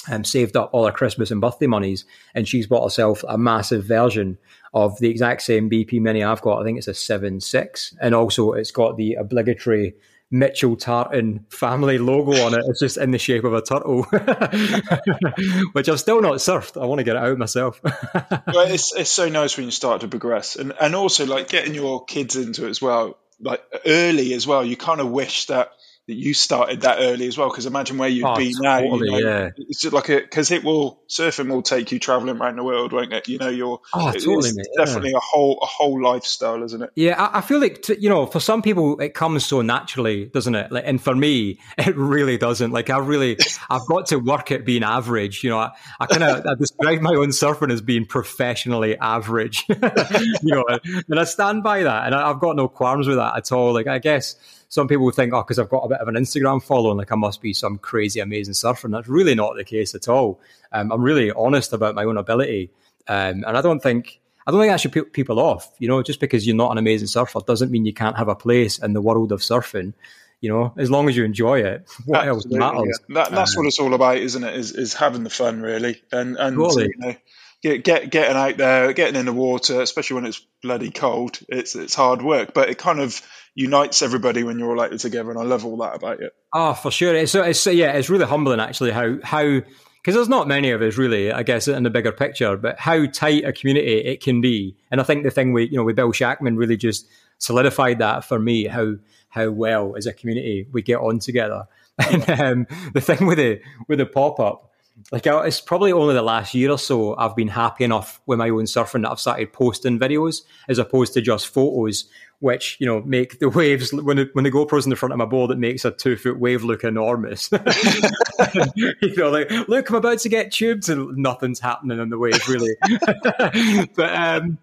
um, saved up all her Christmas and birthday monies, and she's bought herself a massive version of the exact same BP Mini I've got. I think it's a seven six, and also it's got the obligatory Mitchell Tartan family logo on it. It's just in the shape of a turtle, which I've still not surfed. I want to get it out myself. it's it's so nice when you start to progress, and and also like getting your kids into it as well, like early as well. You kind of wish that that you started that early as well. Because imagine where you'd oh, be now. You know, yeah. It's just like a because it will surfing will take you traveling around the world, won't it? You know, you're oh, totally, mate, definitely yeah. a whole a whole lifestyle, isn't it? Yeah, I, I feel like t- you know, for some people it comes so naturally, doesn't it? Like, and for me, it really doesn't. Like, I really, I've got to work at being average. You know, I, I kind of I describe my own surfing as being professionally average. you know, and I stand by that, and I, I've got no qualms with that at all. Like, I guess some people think, oh, because I've got a bit of an Instagram following, like I must be some crazy, amazing surfer. And that's really not the case at all. Um, I'm really honest about my own ability. Um, and I don't think, I don't think that should put people off. You know, just because you're not an amazing surfer doesn't mean you can't have a place in the world of surfing. You know, as long as you enjoy it, what Absolutely, else matters? Yeah. That, that's um, what it's all about, isn't it? Is, is having the fun, really, and and totally. you know, get, get getting out there, getting in the water, especially when it's bloody cold. It's it's hard work, but it kind of unites everybody when you're all out together, and I love all that about it. Oh, for sure. It's, it's yeah, it's really humbling actually how how because there's not many of us really, I guess, in the bigger picture, but how tight a community it can be. And I think the thing we you know with Bill Shackman really just solidified that for me how how well as a community we get on together. And um, the thing with the with the pop up like it's probably only the last year or so I've been happy enough with my own surfing that I've started posting videos as opposed to just photos, which you know make the waves when the, when the GoPro's in the front of my board, it makes a two foot wave look enormous. you know, like look, I'm about to get tubed, and nothing's happening on the wave really. but um,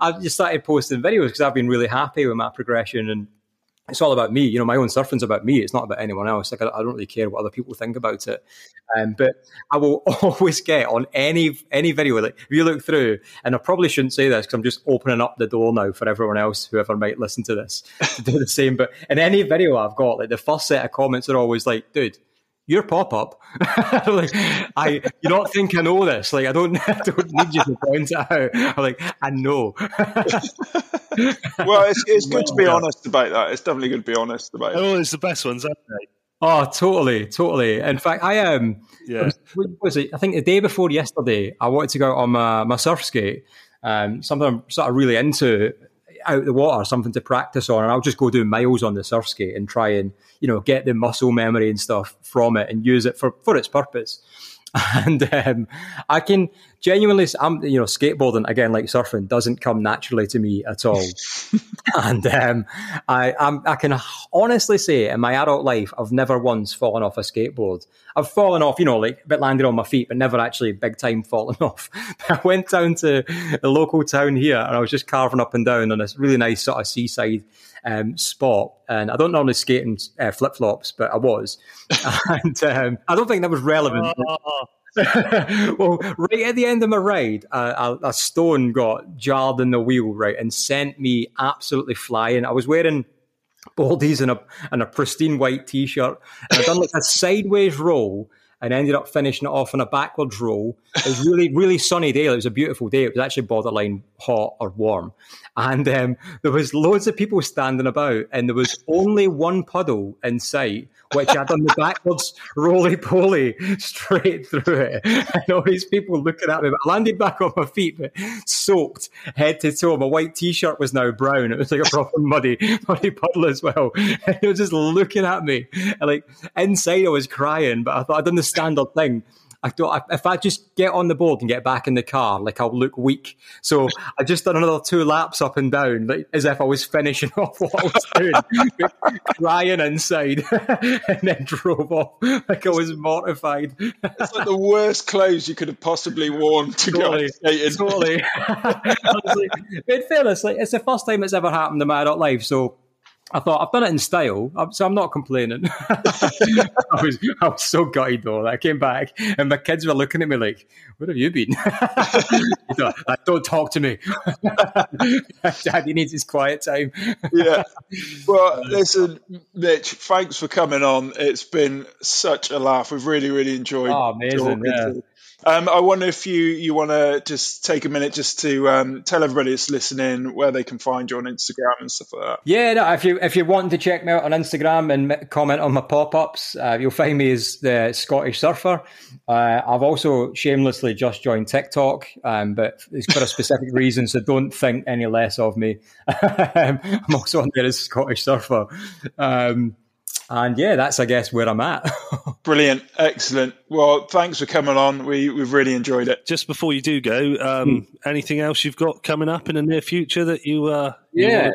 I've just started posting videos because I've been really happy with my progression and it's all about me. You know, my own surfing's about me. It's not about anyone else. Like I, I don't really care what other people think about it. Um, but I will always get on any any video. Like if you look through, and I probably shouldn't say this because I'm just opening up the door now for everyone else, whoever might listen to this, to do the same. But in any video I've got, like the first set of comments are always like, "Dude." Your pop up. like, I, you don't think I know this? Like, I don't, I don't need you to point it out. I'm like, I know. well, it's, it's good to be honest about that. It's definitely good to be honest about. Oh, it's the best ones, aren't they? Oh, totally, totally. In fact, I um, yeah, was, was, it? I think the day before yesterday, I wanted to go on my, my surf skate. Um, something I'm sort of really into out the water, something to practice on, and I'll just go do miles on the surf skate and try and you know get the muscle memory and stuff from it and use it for for its purpose. And um, I can genuinely, I'm you know skateboarding again like surfing doesn't come naturally to me at all. and um, I I'm, i can honestly say in my adult life I've never once fallen off a skateboard. I've fallen off, you know, like a bit landed on my feet, but never actually big time fallen off. I went down to the local town here and I was just carving up and down on this really nice sort of seaside um, spot. And I don't normally skate in uh, flip flops, but I was. and um, I don't think that was relevant. Oh. well, right at the end of my ride, a, a, stone got jarred in the wheel, right, and sent me absolutely flying. I was wearing baldies and a and a pristine white t-shirt, and I done like a sideways roll and ended up finishing it off on a backwards roll. It was really, really sunny day. It was a beautiful day. It was actually borderline hot or warm. And um, there was loads of people standing about, and there was only one puddle in sight, which I'd done the backwards roly poly straight through it. And all these people looking at me, I landed back on my feet, but soaked head to toe. My white t-shirt was now brown. It was like a proper muddy, muddy puddle as well. And they were just looking at me. And like inside I was crying, but I thought I'd done the standard thing. I thought if I just get on the board and get back in the car, like I'll look weak. So I just done another two laps up and down, like as if I was finishing off what I was doing, crying inside, and then drove off like I was mortified. It's like the worst clothes you could have possibly worn to totally, go skating. Totally. Honestly, in fairness, like it's the first time it's ever happened in my adult life, so I thought I've done it in style, so I'm not complaining. I was I was so gutted though. I came back and my kids were looking at me like, "Where have you been?" don't talk to me. Daddy needs his quiet time. yeah. Well, uh, listen, Mitch. Thanks for coming on. It's been such a laugh. We've really, really enjoyed. Oh, amazing! Yeah. Um, I wonder if you you want to just take a minute just to um, tell everybody that's listening where they can find you on Instagram and stuff like that. Yeah, no, if you if you're wanting to check me out on Instagram and comment on my pop ups, uh, you'll find me as the Scottish Surfer. Uh, I've also shamelessly just joined TikTok, um, but it's for a specific reason, so don't think any less of me. I'm also on there as Scottish Surfer. And yeah, that's I guess where I'm at. Brilliant, excellent. Well, thanks for coming on. We we've really enjoyed it. Just before you do go, um, hmm. anything else you've got coming up in the near future that you uh, yeah you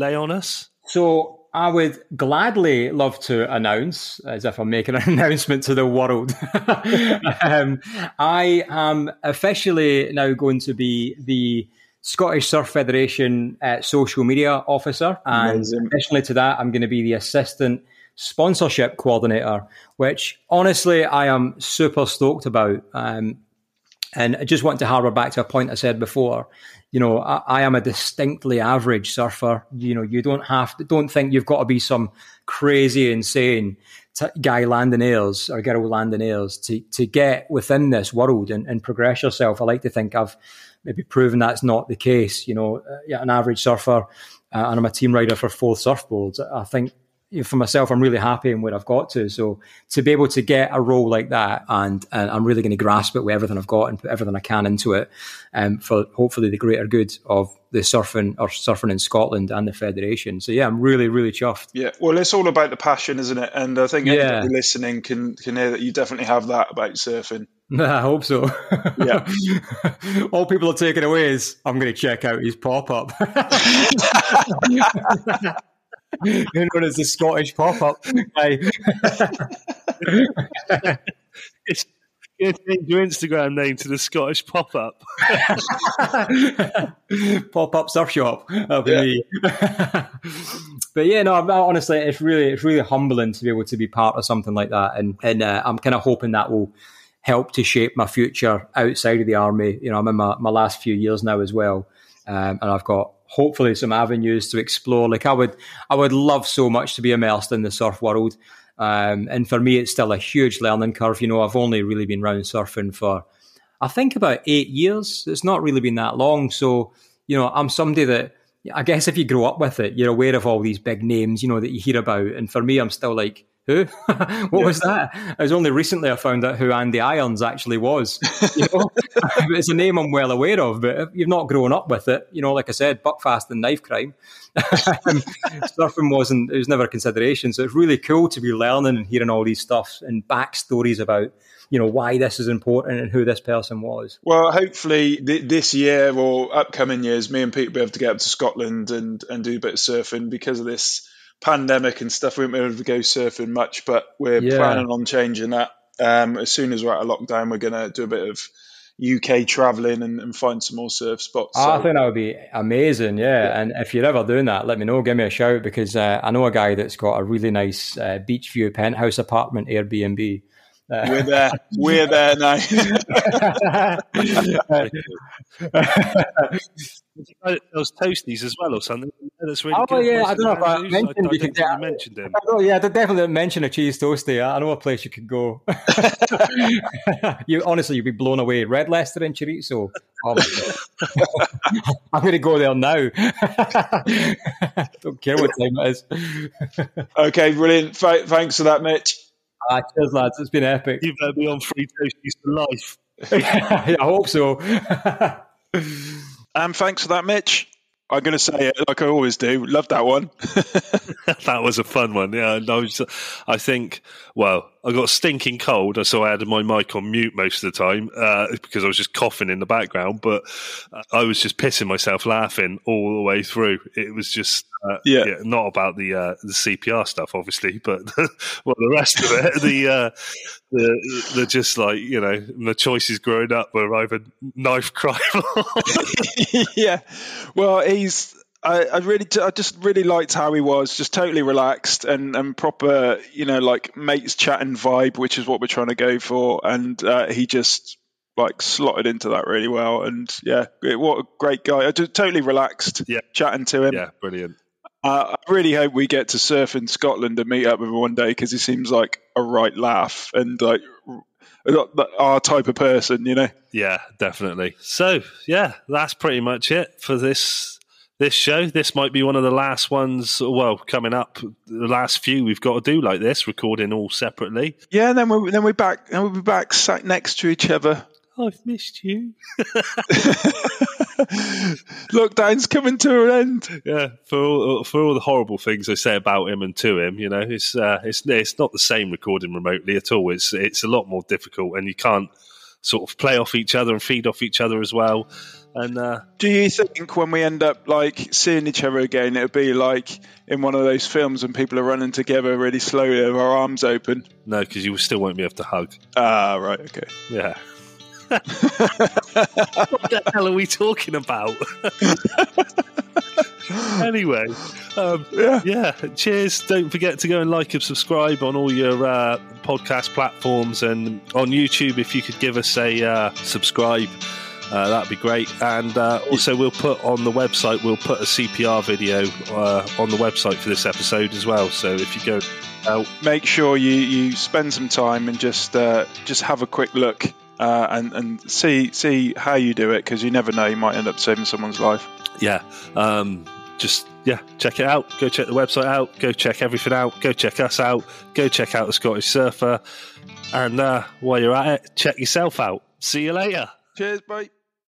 lay on us? So I would gladly love to announce, as if I'm making an announcement to the world. um, I am officially now going to be the Scottish Surf Federation uh, social media officer, and Amazing. additionally to that, I'm going to be the assistant sponsorship coordinator, which honestly I am super stoked about. Um, and I just want to harbour back to a point I said before. You know, I, I, am a distinctly average surfer. You know, you don't have to, don't think you've got to be some crazy, insane t- guy landing airs or girl landing airs to, to get within this world and, and progress yourself. I like to think I've maybe proven that's not the case. You know, uh, yeah, an average surfer, uh, and I'm a team rider for Forth Surfboards. I think for myself, I'm really happy in where I've got to. So to be able to get a role like that, and, and I'm really going to grasp it with everything I've got and put everything I can into it, um, for hopefully the greater good of the surfing or surfing in Scotland and the federation. So yeah, I'm really really chuffed. Yeah, well, it's all about the passion, isn't it? And I think yeah. listening can can hear that you definitely have that about surfing. I hope so. Yeah. All people are taking away is I'm going to check out his pop up. known as the Scottish pop up guy. change your Instagram name to the Scottish pop up. pop up surf shop. That'll be yeah. me. but yeah, no, honestly, it's really it's really humbling to be able to be part of something like that, and and uh, I'm kind of hoping that will help to shape my future outside of the army. You know, I'm in my, my last few years now as well, um, and I've got hopefully some avenues to explore. Like I would, I would love so much to be immersed in the surf world. Um, and for me, it's still a huge learning curve. You know, I've only really been round surfing for, I think about eight years. It's not really been that long. So, you know, I'm somebody that I guess if you grow up with it, you're aware of all these big names, you know, that you hear about. And for me, I'm still like, who? what yeah. was that? It was only recently I found out who Andy Irons actually was. You know? it's a name I'm well aware of, but you've not grown up with it, you know, like I said, Buckfast and knife crime. surfing wasn't, it was never a consideration. So it's really cool to be learning and hearing all these stuff and backstories about you know why this is important and who this person was. Well, hopefully th- this year or upcoming years, me and Pete will be able to get up to Scotland and and do a bit of surfing because of this pandemic and stuff, we weren't able to go surfing much, but we're yeah. planning on changing that. Um, as soon as we're out of lockdown, we're going to do a bit of UK traveling and, and, find some more surf spots. So. I think that would be amazing, yeah. yeah. And if you're ever doing that, let me know. Give me a shout because uh, I know a guy that's got a really nice uh, beach view penthouse apartment Airbnb. Uh, we're there. We're there now. those toasties as well or something. That's really oh good. yeah, I don't know if I mentioned I, I you could get, mentioned him. Oh yeah, I definitely mention a cheese toasty. I know a place you could go. you honestly, you'd be blown away. Red Leicester and chorizo. Oh I'm going to go there now. don't care what time it is. okay, brilliant. thanks for that, Mitch. Ah, cheers, lads. It's been epic. You've had me on free toasties for life. I hope so. Um, thanks for that, Mitch. I'm going to say it like I always do. Love that one. that was a fun one. Yeah, I, was, I think. Well, I got stinking cold, so I had my mic on mute most of the time uh, because I was just coughing in the background. But I was just pissing myself laughing all the way through. It was just uh, yeah. yeah. not about the uh, the CPR stuff, obviously, but well, the rest of it, the uh, the the just like you know the choices growing up were either knife crime. yeah, well, he's I, I really, I just really liked how he was, just totally relaxed and, and proper, you know, like mates chatting vibe, which is what we're trying to go for. And uh, he just like slotted into that really well. And yeah, what a great guy! I just totally relaxed, yeah, chatting to him. Yeah, brilliant. Uh, I really hope we get to surf in Scotland and meet up with him one day because he seems like a right laugh and like our type of person, you know. Yeah, definitely. So yeah, that's pretty much it for this this show. This might be one of the last ones. Well, coming up, the last few we've got to do like this, recording all separately. Yeah, and then we then we're back, and we'll be back sat next to each other. I've missed you. Lockdown's coming to an end. Yeah, for all, for all the horrible things they say about him and to him, you know, it's uh, it's it's not the same recording remotely at all. It's it's a lot more difficult, and you can't sort of play off each other and feed off each other as well. And uh, do you think when we end up like seeing each other again, it'll be like in one of those films when people are running together really slowly with our arms open? No, because you still won't be able to hug. Ah, right, okay. Yeah. What the hell are we talking about? anyway, um, yeah. yeah. Cheers. Don't forget to go and like and subscribe on all your uh, podcast platforms and on YouTube. If you could give us a uh, subscribe uh, that'd be great. And uh, also, we'll put on the website, we'll put a CPR video uh, on the website for this episode as well. So if you go out, make sure you, you spend some time and just uh, just have a quick look uh, and and see see how you do it because you never know, you might end up saving someone's life. Yeah. Um, just yeah, check it out. Go check the website out. Go check everything out. Go check us out. Go check out the Scottish Surfer. And uh, while you're at it, check yourself out. See you later. Cheers, bye.